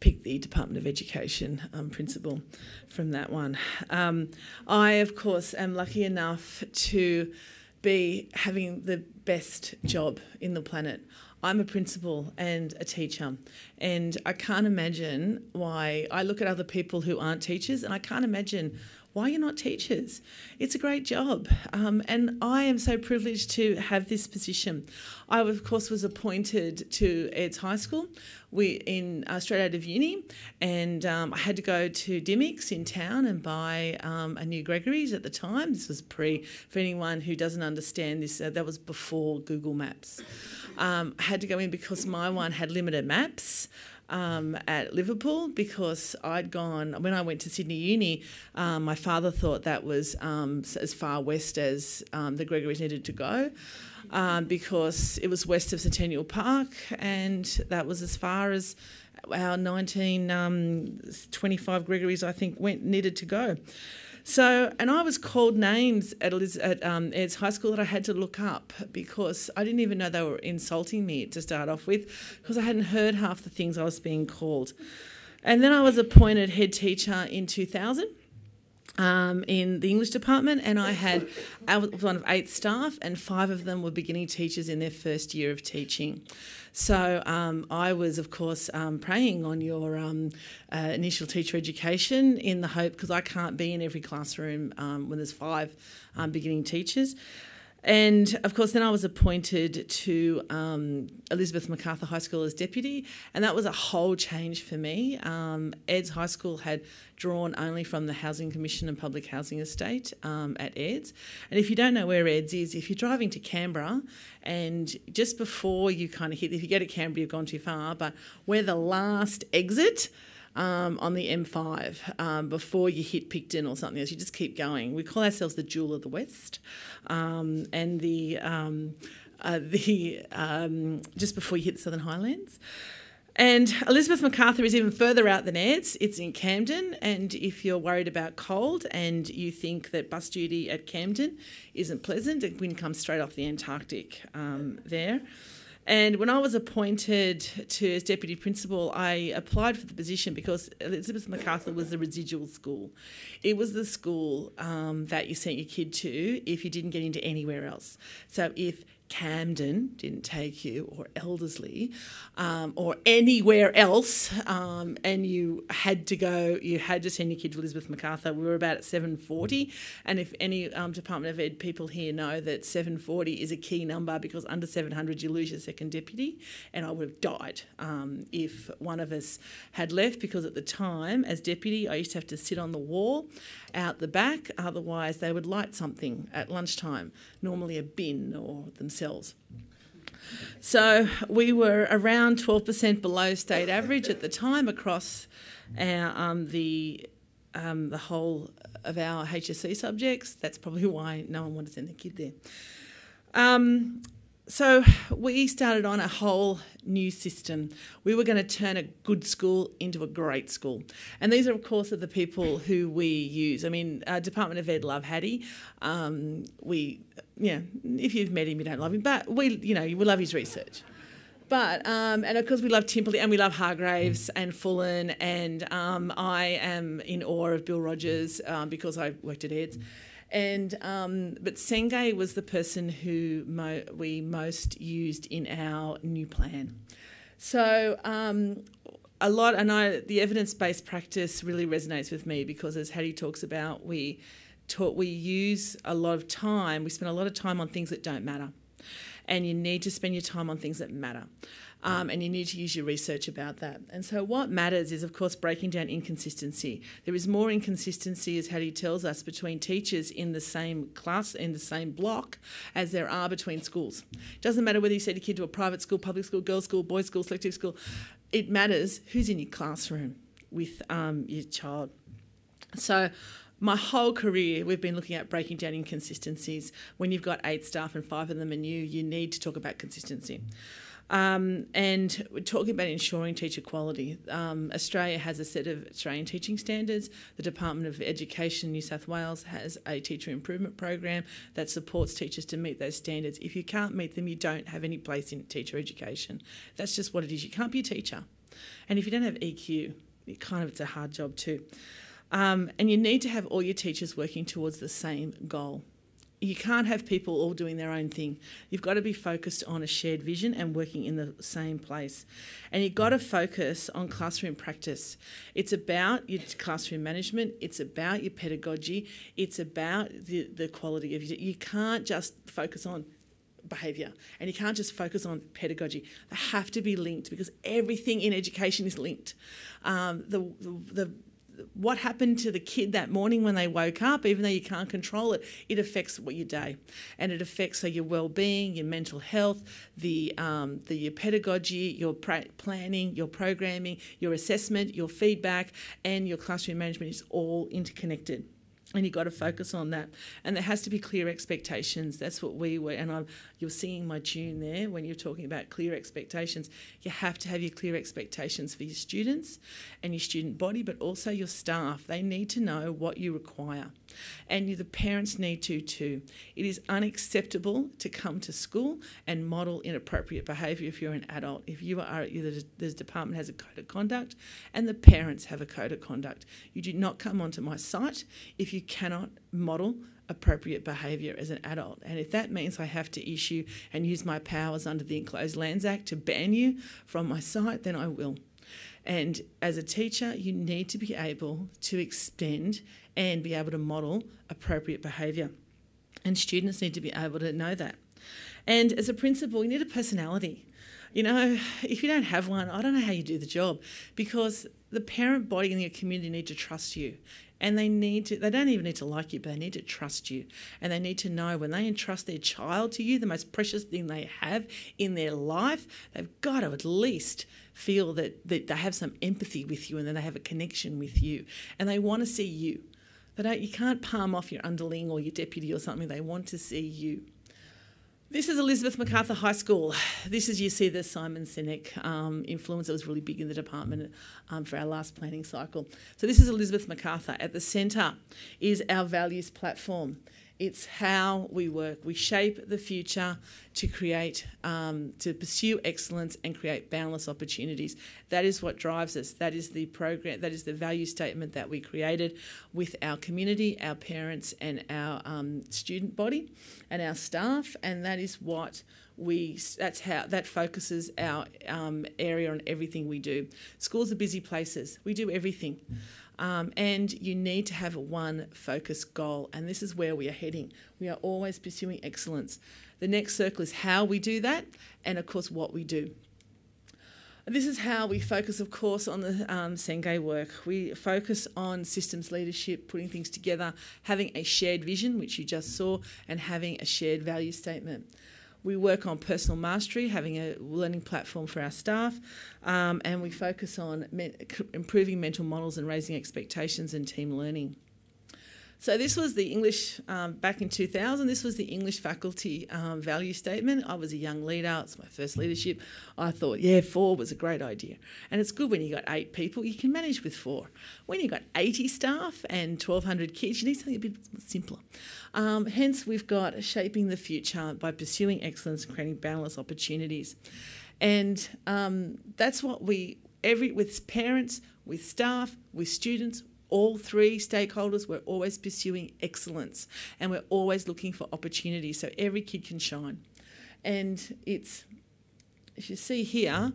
Pick the Department of Education um, principal from that one. Um, I, of course, am lucky enough to be having the best job in the planet. I'm a principal and a teacher, and I can't imagine why I look at other people who aren't teachers, and I can't imagine why are you're not teachers. It's a great job, um, and I am so privileged to have this position. I, of course, was appointed to Airds High School we in uh, straight out of uni, and um, I had to go to Dymocks in town and buy um, a new Gregory's at the time. This was pre for anyone who doesn't understand this. Uh, that was before Google Maps. Um, I had to go in because my one had limited maps. Um, at Liverpool because I'd gone when I went to Sydney Uni. Um, my father thought that was um, as far west as um, the Gregory's needed to go um, because it was west of Centennial Park, and that was as far as our 1925 um, Gregory's, I think, went needed to go. So, and I was called names at, Liz, at um, High School that I had to look up because I didn't even know they were insulting me to start off with because I hadn't heard half the things I was being called. And then I was appointed head teacher in 2000 um, in the English department, and I had I was one of eight staff, and five of them were beginning teachers in their first year of teaching. So um, I was, of course, um, praying on your um, uh, initial teacher education in the hope because I can't be in every classroom um, when there's five um, beginning teachers. And of course, then I was appointed to um, Elizabeth Macarthur High School as deputy, and that was a whole change for me. Um, Airds High School had drawn only from the Housing Commission and Public Housing Estate um, at Airds. And if you don't know where Airds is, if you're driving to Canberra and just before you kind of hit, if you get to Canberra, you've gone too far, but where the last exit um, on the M5 um, before you hit Picton or something else. You just keep going. We call ourselves the Jewel of the West, um, and the um, uh, <laughs> the um, just before you hit the Southern Highlands. And Elizabeth Macarthur is even further out than Airds. It's in Camden, and if you're worried about cold and you think that bus duty at Camden isn't pleasant, the wind comes straight off the Antarctic um, there. And when I was appointed to as deputy principal, I applied for the position because Elizabeth Macarthur was the residual school. It was the school um, that you sent your kid to if you didn't get into anywhere else. So if Camden didn't take you, or Elderslie, um, or anywhere else, um, and you had to go, you had to send your kid to Elizabeth Macarthur. We were about at 740, and if any um, Department of Ed people here know that 740 is a key number because under 700 you lose your second deputy, and I would have died um, if one of us had left because at the time, as deputy, I used to have to sit on the wall out the back, otherwise they would light something at lunchtime, normally a bin or themselves. So we were around 12% below state average at the time across our, um, the um, the whole of our HSC subjects. That's probably why no one wanted to send their kid there. Um, so we started on a whole new system. We were going to turn a good school into a great school, and these are, of course, are the people who we use. I mean, uh, Department of Ed love Hattie. Um, we, yeah, if you've met him, you don't love him, but we, you know, we love his research. But um, and of course we love Timperley and we love Hargreaves and Fullan and um, I am in awe of Bill Rogers um, because I worked at Airds. And um, but Senge was the person who mo- we most used in our new plan. So um, a lot, and I, the evidence-based practice really resonates with me because, as Hattie talks about, we taught we use a lot of time. We spend a lot of time on things that don't matter, and you need to spend your time on things that matter. Um, and you need to use your research about that. And so, what matters is, of course, breaking down inconsistency. There is more inconsistency, as Hattie tells us, between teachers in the same class, in the same block, as there are between schools. It doesn't matter whether you send a kid to a private school, public school, girls' school, boys' school, selective school. It matters who's in your classroom with um, your child. So, my whole career, we've been looking at breaking down inconsistencies. When you've got eight staff and five of them are new, you need to talk about consistency. Um, and we're talking about ensuring teacher quality. Um, Australia has a set of Australian teaching standards. The Department of Education New South Wales has a teacher improvement program that supports teachers to meet those standards. If you can't meet them, you don't have any place in teacher education. That's just what it is. You can't be a teacher. And if you don't have EQ, it kind of it's a hard job too. Um, and you need to have all your teachers working towards the same goal you can't have people all doing their own thing. You've got to be focused on a shared vision and working in the same place. And you've got to focus on classroom practice. It's about your classroom management, it's about your pedagogy, it's about the, the quality of your. You can't just focus on behaviour and you can't just focus on pedagogy. They have to be linked because everything in education is linked. Um, the, the, the what happened to the kid that morning when they woke up, even though you can't control it, it affects what your day, and it affects so your well-being, your mental health, the um, the your pedagogy, your planning, your programming, your assessment, your feedback, and your classroom management is all interconnected and you've got to focus on that. And there has to be clear expectations. That's what we were and I'm, you're singing my tune there when you're talking about clear expectations. You have to have your clear expectations for your students and your student body but also your staff. They need to know what you require. And you, the parents need to too. It is unacceptable to come to school and model inappropriate behaviour if you're an adult. If you are the, the department has a code of conduct and the parents have a code of conduct. You do not come onto my site if you cannot model appropriate behaviour as an adult. And if that means I have to issue and use my powers under the Enclosed Lands Act to ban you from my site, then I will. And as a teacher, you need to be able to extend and be able to model appropriate behaviour. And students need to be able to know that. And as a principal, you need a personality. You know, if you don't have one, I don't know how you do the job because the parent body in your community need to trust you. And they need to, they don't even need to like you, but they need to trust you. And they need to know when they entrust their child to you, the most precious thing they have in their life, they've got to at least feel that, that they have some empathy with you and that they have a connection with you. And they want to see you. They don't, you can't palm off your underling or your deputy or something. They want to see you. This is Elizabeth Macarthur High School. This is, you see, the Simon Sinek um, influence that was really big in the department um, for our last planning cycle. So, this is Elizabeth Macarthur. At the centre is our values platform. It's how we work. We shape the future to create, um, to pursue excellence and create boundless opportunities. That is what drives us. That is the program. That is the value statement that we created with our community, our parents, and our um, student body, and our staff. And that is what we. That's how that focuses our um, area on everything we do. Schools are busy places. We do everything. Um, and you need to have one focused goal, and this is where we are heading. We are always pursuing excellence. The next circle is how we do that, and of course, what we do. This is how we focus, of course, on the um, Senge work. We focus on systems leadership, putting things together, having a shared vision, which you just saw, and having a shared value statement. We work on personal mastery, having a learning platform for our staff, um, and we focus on improving mental models and raising expectations and team learning. So this was the English um, back in 2000. This was the English faculty um, value statement. I was a young leader. It's my first leadership. I thought, yeah, four was a great idea, and it's good when you got eight people. You can manage with four. When you got 80 staff and 1,200 kids, you need something a bit simpler. Um, hence, we've got shaping the future by pursuing excellence and creating boundless opportunities, and um, that's what we every with parents, with staff, with students, all three stakeholders, we're always pursuing excellence and we're always looking for opportunities so every kid can shine. And it's, if you see here,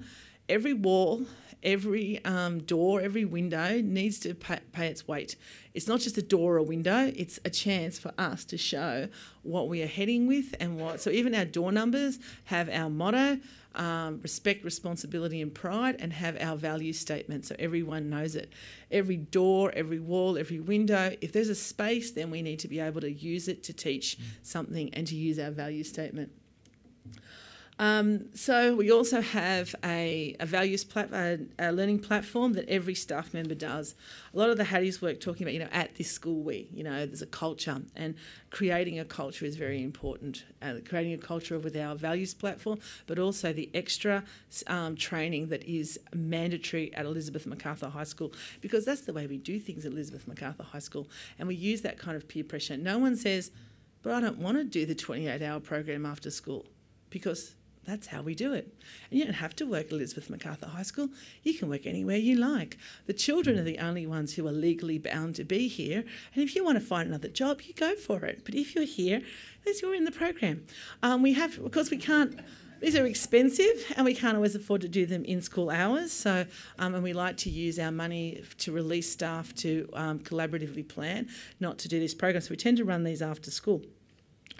every wall, every um, door, every window needs to pay, pay, its weight. It's not just a door or window, it's a chance for us to show what we are heading with and what. So even our door numbers have our motto um, respect, responsibility, and pride, and have our value statement so everyone knows it. Every door, every wall, every window, if there's a space, then we need to be able to use it to teach something and to use our value statement. Um, so we also have a, a values plat- a, a, learning platform that every staff member does. A lot of the Hattie's work talking about, you know, at this school we, you know, there's a culture and creating a culture is very important. Uh, creating a culture with our values platform, but also the extra um, training that is mandatory at Elizabeth Macarthur High School because that's the way we do things at Elizabeth Macarthur High School. And we use that kind of peer pressure. No one says, but I don't want to do the 28 hour program after school because that's how we do it. And you don't have to work at Elizabeth Macarthur High School. You can work anywhere you like. The children are the only ones who are legally bound to be here. And if you want to find another job, you go for it. But if you're here, you're in the program. Um, we have, of course, we can't. These are expensive, and we can't always afford to do them in school hours. So, um, and we like to use our money to release staff to um, collaboratively plan, not to do this program. So we tend to run these after school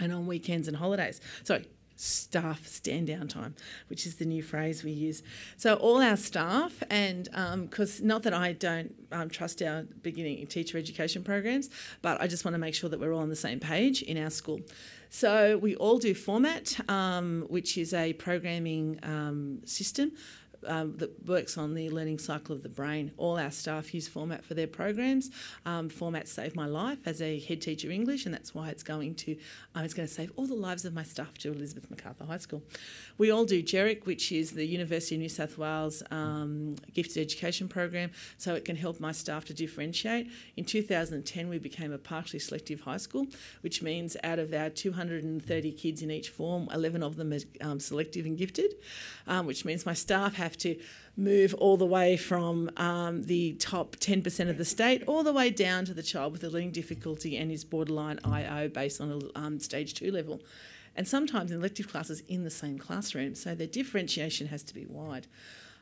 and on weekends and holidays. Sorry, staff stand down time, which is the new phrase we use. So all our staff, and because um, not that I don't um, trust our beginning teacher education programs, but I just want to make sure that we're all on the same page in our school. So we all do 4MAT, um, which is a programming um, system um, that works on the learning cycle of the brain. All our staff use 4MAT for their programs. Um, 4MAT saved my life as a head teacher of English, and that's why it's going to uh, it's going to save all the lives of my staff to Elizabeth Macarthur High School. We all do GERRIC, which is the University of New South Wales um, gifted education program, so it can help my staff to differentiate. In 2010, we became a partially selective high school, which means out of our 230 kids in each form, 11 of them are um, selective and gifted, um, which means my staff have to move all the way from um, the top 10% of the state all the way down to the child with a learning difficulty and is borderline IO based on a um, stage two level. And sometimes in elective classes in the same classroom, so the differentiation has to be wide.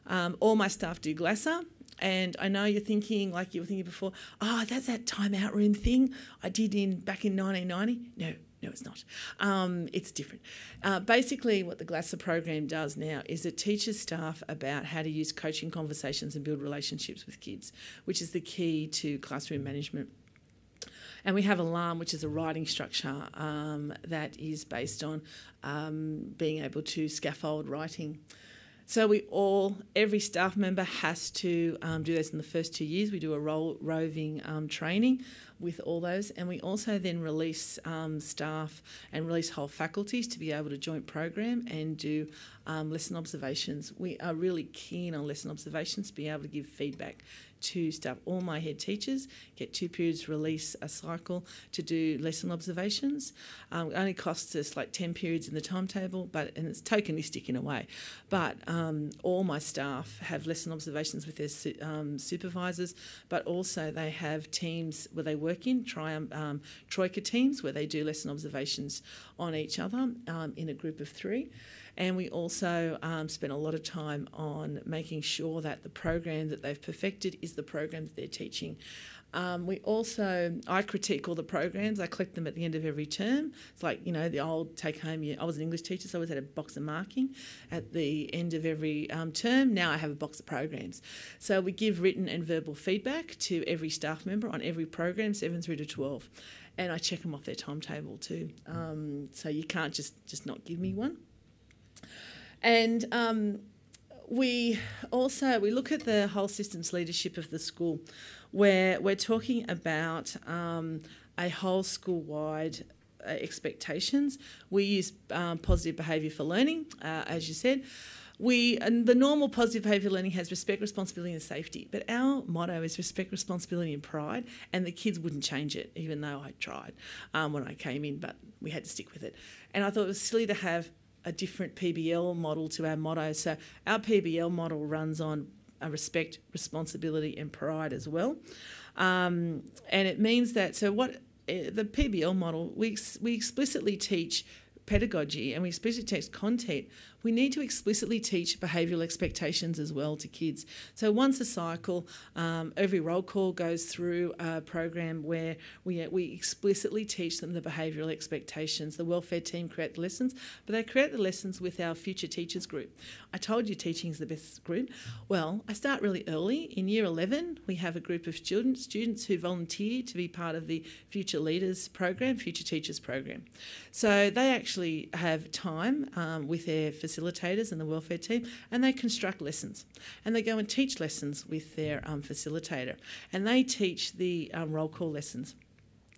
Um, all my staff do Glasser, and I know you're thinking, like you were thinking before, oh, that's that timeout room thing I did in back in 1990. No, No, it's not. Um, it's different. Uh, basically, what the GLASSER program does now is it teaches staff about how to use coaching conversations and build relationships with kids, which is the key to classroom management. And we have ALARM, which is a writing structure um, that is based on um, being able to scaffold writing. So we all, every staff member has to um, do this in the first two years. We do a ro- roving um, training with all those, and we also then release um, staff and release whole faculties to be able to joint program and do um, lesson observations. We are really keen on lesson observations to be able to give feedback to staff. All my head teachers get two periods release a cycle to do lesson observations. Um, it only costs us like 10 periods in the timetable, but and it's tokenistic in a way. But um, all my staff have lesson observations with their su- um, supervisors, but also they have teams where they work in, trium, um, troika teams, where they do lesson observations on each other um, in a group of three. And we also um, spend a lot of time on making sure that the program that they've perfected is the program that they're teaching. Um, we also, I critique all the programs. I collect them at the end of every term. It's like, you know, the old take home, I was an English teacher, so I always had a box of marking at the end of every um, term. Now I have a box of programs. So we give written and verbal feedback to every staff member on every program, 7 through to 12. And I check them off their timetable too. Um, so you can't just, just not give me one. And um, we also we look at the whole systems leadership of the school, where we're talking about um, a whole school wide uh, expectations. We use um, positive behaviour for learning, uh, as you said. We and the normal positive behaviour learning has respect, responsibility, and safety. But our motto is respect, responsibility, and pride. And the kids wouldn't change it, even though I tried um, when I came in. But we had to stick with it. And I thought it was silly to have a different PBL model to our motto. So our PBL model runs on respect, responsibility, and pride as well. Um, and it means that so what eh, the PBL model we we explicitly teach pedagogy and we explicitly teach content we need to explicitly teach behavioural expectations as well to kids. So once a cycle, um, every roll call goes through a program where we, we explicitly teach them the behavioural expectations. The welfare team create the lessons, but they create the lessons with our future teachers group. I told you teaching is the best group. Well, I start really early. In year 11, we have a group of students, students who volunteer to be part of the Future Leaders program, Future Teachers program. So they actually have time um, with their facilitators and the welfare team, and they construct lessons. And they go and teach lessons with their um, facilitator. And they teach the um, roll call lessons.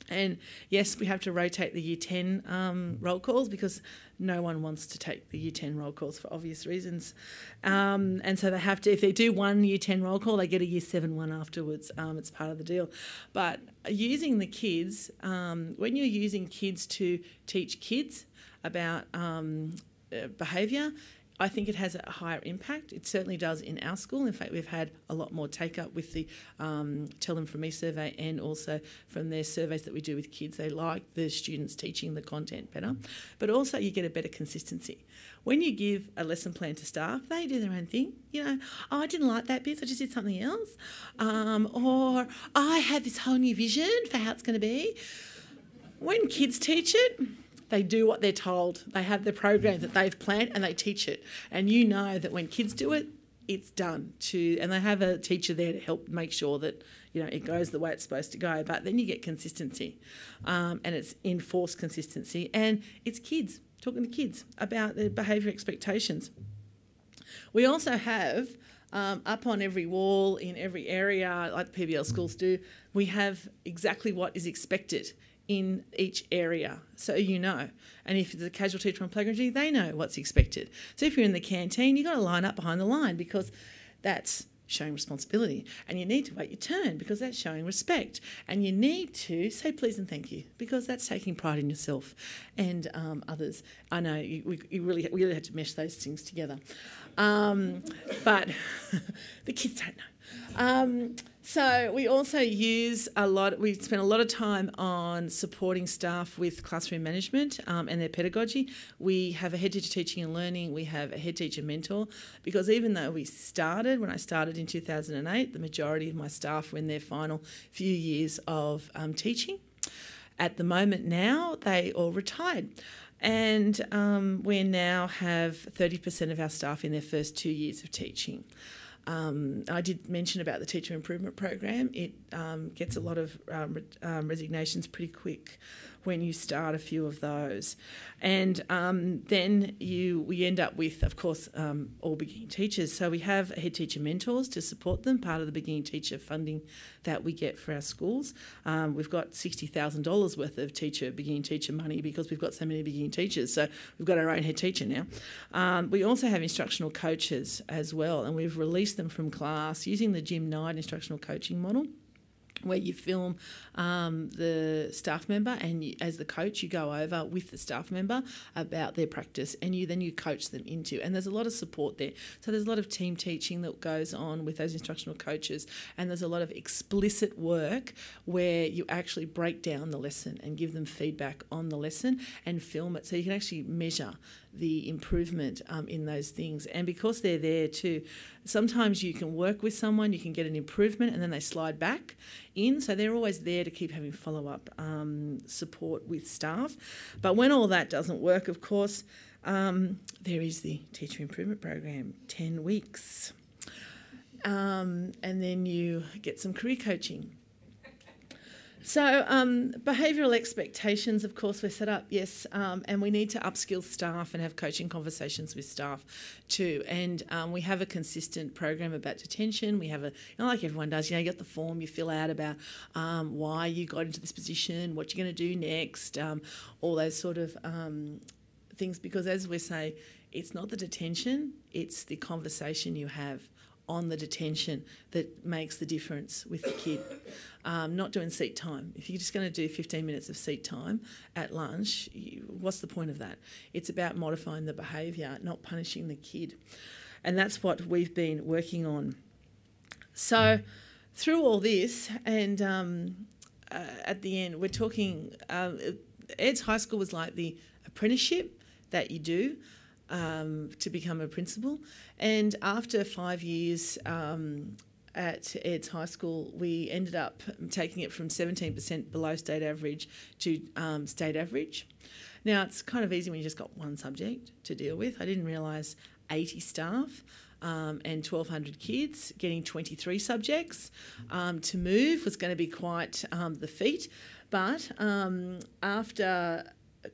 And yes, we have to rotate the year 10 um, roll calls because no one wants to take the year 10 roll calls for obvious reasons. Um, and so they have to, if they do one year 10 roll call, they get a year 7 one afterwards. Um, it's part of the deal. But using the kids, um, when you're using kids to teach kids about um, uh, behaviour, I think it has a higher impact. It certainly does in our school. In fact, we've had a lot more take up with the um, Tell Them From Me survey and also from their surveys that we do with kids. They like the students teaching the content better, but also you get a better consistency. When you give a lesson plan to staff, they do their own thing. You know, oh, I didn't like that bit, so I just did something else. Um, or I have this whole new vision for how it's going to be. When kids teach it, they do what they're told. They have the program that they've planned and they teach it. And you know that when kids do it, it's done to and they have a teacher there to help make sure that you know it goes the way it's supposed to go but then you get consistency um, and it's enforced consistency and it's kids talking to kids about their behaviour expectations we also have um, up on every wall in every area like pbl schools do we have exactly what is expected in each area so you know. And if it's a casual teacher on they know what's expected. So if you're in the canteen, you've got to line up behind the line because that's showing responsibility. And you need to wait your turn because that's showing respect. And you need to say please and thank you because that's taking pride in yourself and um, others. I know you, we, you really, we really had to mesh those things together. Um, but <laughs> the kids don't know. Um, so we also use a lot. We spend a lot of time on supporting staff with classroom management um, and their pedagogy. We have a head teacher teaching and learning. We have a head teacher mentor because even though we started when I started in 2008, the majority of my staff were in their final few years of um, teaching. At the moment now, they all retired. And um, we now have 30% of our staff in their first two years of teaching. Um, I did mention about the teacher improvement program. It um, gets a lot of um, re- um, resignations pretty quick when you start a few of those, and um, then you we end up with, of course, um, all beginning teachers. So we have head teacher mentors to support them, part of the beginning teacher funding that we get for our schools. we've got sixty thousand dollars worth of teacher beginning teacher money because we've got so many beginning teachers. So we've got our own head teacher now. we also have instructional coaches as well, and we've released them from class using the Jim Knight instructional coaching model where you film um, the staff member and you, as the coach you go over with the staff member about their practice and you then you coach them into and there's a lot of support there. So there's a lot of team teaching that goes on with those instructional coaches and there's a lot of explicit work where you actually break down the lesson and give them feedback on the lesson and film it. So you can actually measure the improvement um, in those things. And because they're there too, sometimes you can work with someone, you can get an improvement, and then they slide back in. So they're always there to keep having follow up um, support with staff. But when all that doesn't work, of course, um, there is the teacher improvement program 10 weeks. Um, and then you get some career coaching so, um, behavioural expectations, of course, we're set up, yes, um, and we need to upskill staff and have coaching conversations with staff too. And um, we have a consistent program about detention. We have a, you know, like everyone does, you know, you got the form you fill out about um, why you got into this position, what you're going to do next, um, all those sort of um, things. Because as we say, it's not the detention, it's the conversation you have on the detention that makes the difference with the kid. Um, not doing seat time. If you're just going to do 15 minutes of seat time at lunch, you, what's the point of that? It's about modifying the behaviour, not punishing the kid. And that's what we've been working on. So, through all this, and um, uh, at the end, we're talking, uh, Airds High School was like the apprenticeship that you do um, to become a principal. And after five years um, at Airds High School, we ended up taking it from 17% below state average to um, state average. Now, it's kind of easy when you just got one subject to deal with. I didn't realise 80 staff. Um, and 1,200 kids, getting 23 subjects um, to move was going to be quite um, the feat. But um, after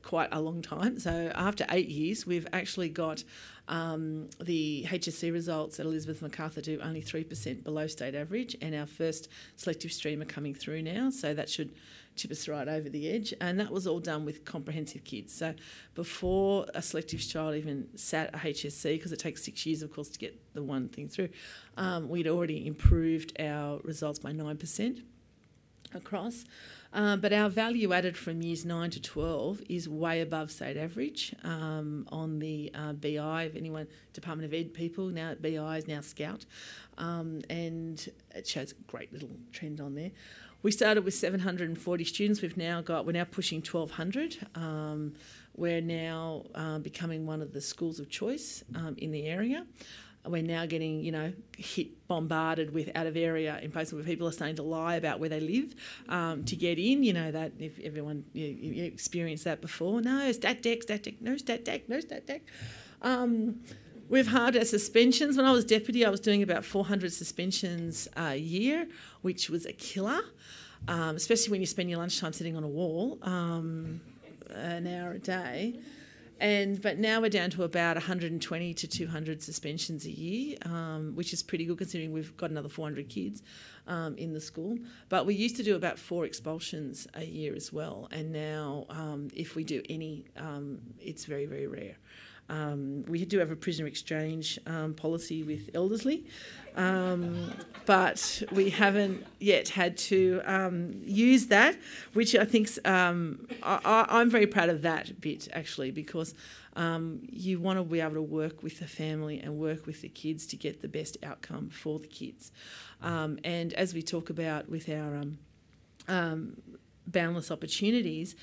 quite a long time. So after eight years, we've actually got um, the HSC results at Elizabeth Macarthur do only 3% below state average, and our first selective stream are coming through now, so that should tip us right over the edge. And that was all done with comprehensive kids. So before a selective child even sat a HSC, because it takes six years, of course, to get the one thing through, um, we'd already improved our results by 9% across. Um, but our value added from years 9 to 12 is way above state average um, on the uh, BI, of anyone, Department of Ed people, now BI is now Scout, um, and it shows a great little trend on there. We started with 740 students. We've now got, we're now pushing 1,200. Um, we're now uh, becoming one of the schools of choice um, in the area we're now getting, you know, hit bombarded with out of area in places where people are starting to lie about where they live um, to get in. You know that if everyone you, you experienced that before. No stat deck, stat deck, no stat deck, no stat deck. Um, we've had our suspensions. When I was deputy, I was doing about 400 suspensions a year, which was a killer. Um, especially when you spend your lunchtime sitting on a wall um, an hour a day and but now we're down to about 120 to 200 suspensions a year, um, which is pretty good considering we've got another 400 kids um, in the school. But we used to do about four expulsions a year as well, and now um, if we do any, um, it's very very rare. Um, we do have a prisoner exchange um, policy with Elderslie, um, but we haven't yet had to um, use that, which I think um, I, am very proud of that bit actually because um, you want to be able to work with the family and work with the kids to get the best outcome for the kids. and as we talk about with our boundless opportunities,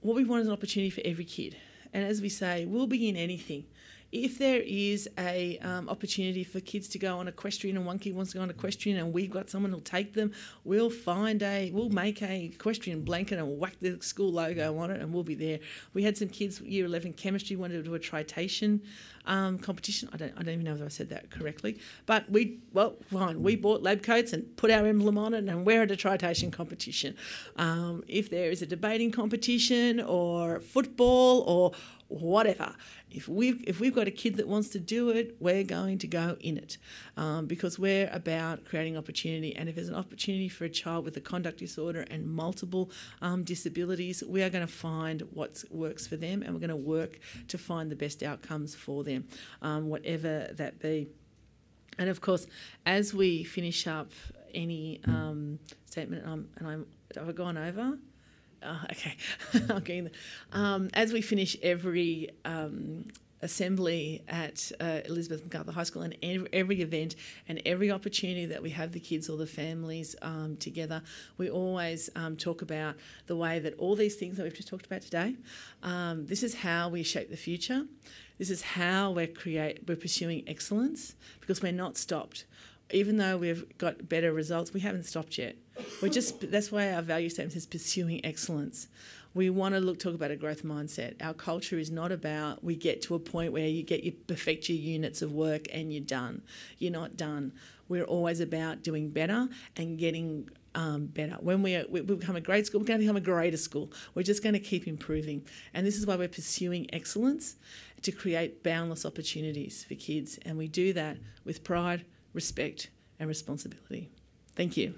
what we want is an opportunity for every kid. And as we say, we'll begin anything. If there is a um, opportunity for kids to go on equestrian and one kid wants to go on equestrian and we've got someone who'll take them, we'll find a, we'll make a equestrian blanket and whack the school logo on it and we'll be there. We had some kids, year 11 chemistry, wanted to do a tritation um, competition. I don't, I don't even know if I said that correctly, but we, well, fine, we bought lab coats and put our emblem on it and we're at a tritation competition. Um, if there is a debating competition or football or whatever. If we've if we've got a kid that wants to do it, we're going to go in it um, because we're about creating opportunity. And if there's an opportunity for a child with a conduct disorder and multiple um, disabilities, we are going to find what works for them, and we're going to work to find the best outcomes for them, um, whatever that be. And of course, as we finish up any um, statement, um, and I'm have I gone over? Oh, okay. <laughs> Um, as we finish every um, assembly at uh, Elizabeth Macarthur High School and every, every, event and every opportunity that we have the kids or the families um, together, we always um, talk about the way that all these things that we've just talked about today, um, this is how we shape the future. This is how we're create we're pursuing excellence because we're not stopped even though we've got better results, we haven't stopped yet. We're just that's why our value statement is pursuing excellence. We want to look talk about a growth mindset. Our culture is not about we get to a point where you get you perfect your units of work and you're done. You're not done. We're always about doing better and getting um, better. When we, are, we become a great school, we're going to become a greater school. We're just going to keep improving. And this is why we're pursuing excellence to create boundless opportunities for kids. And we do that with pride, respect, and responsibility. Thank you.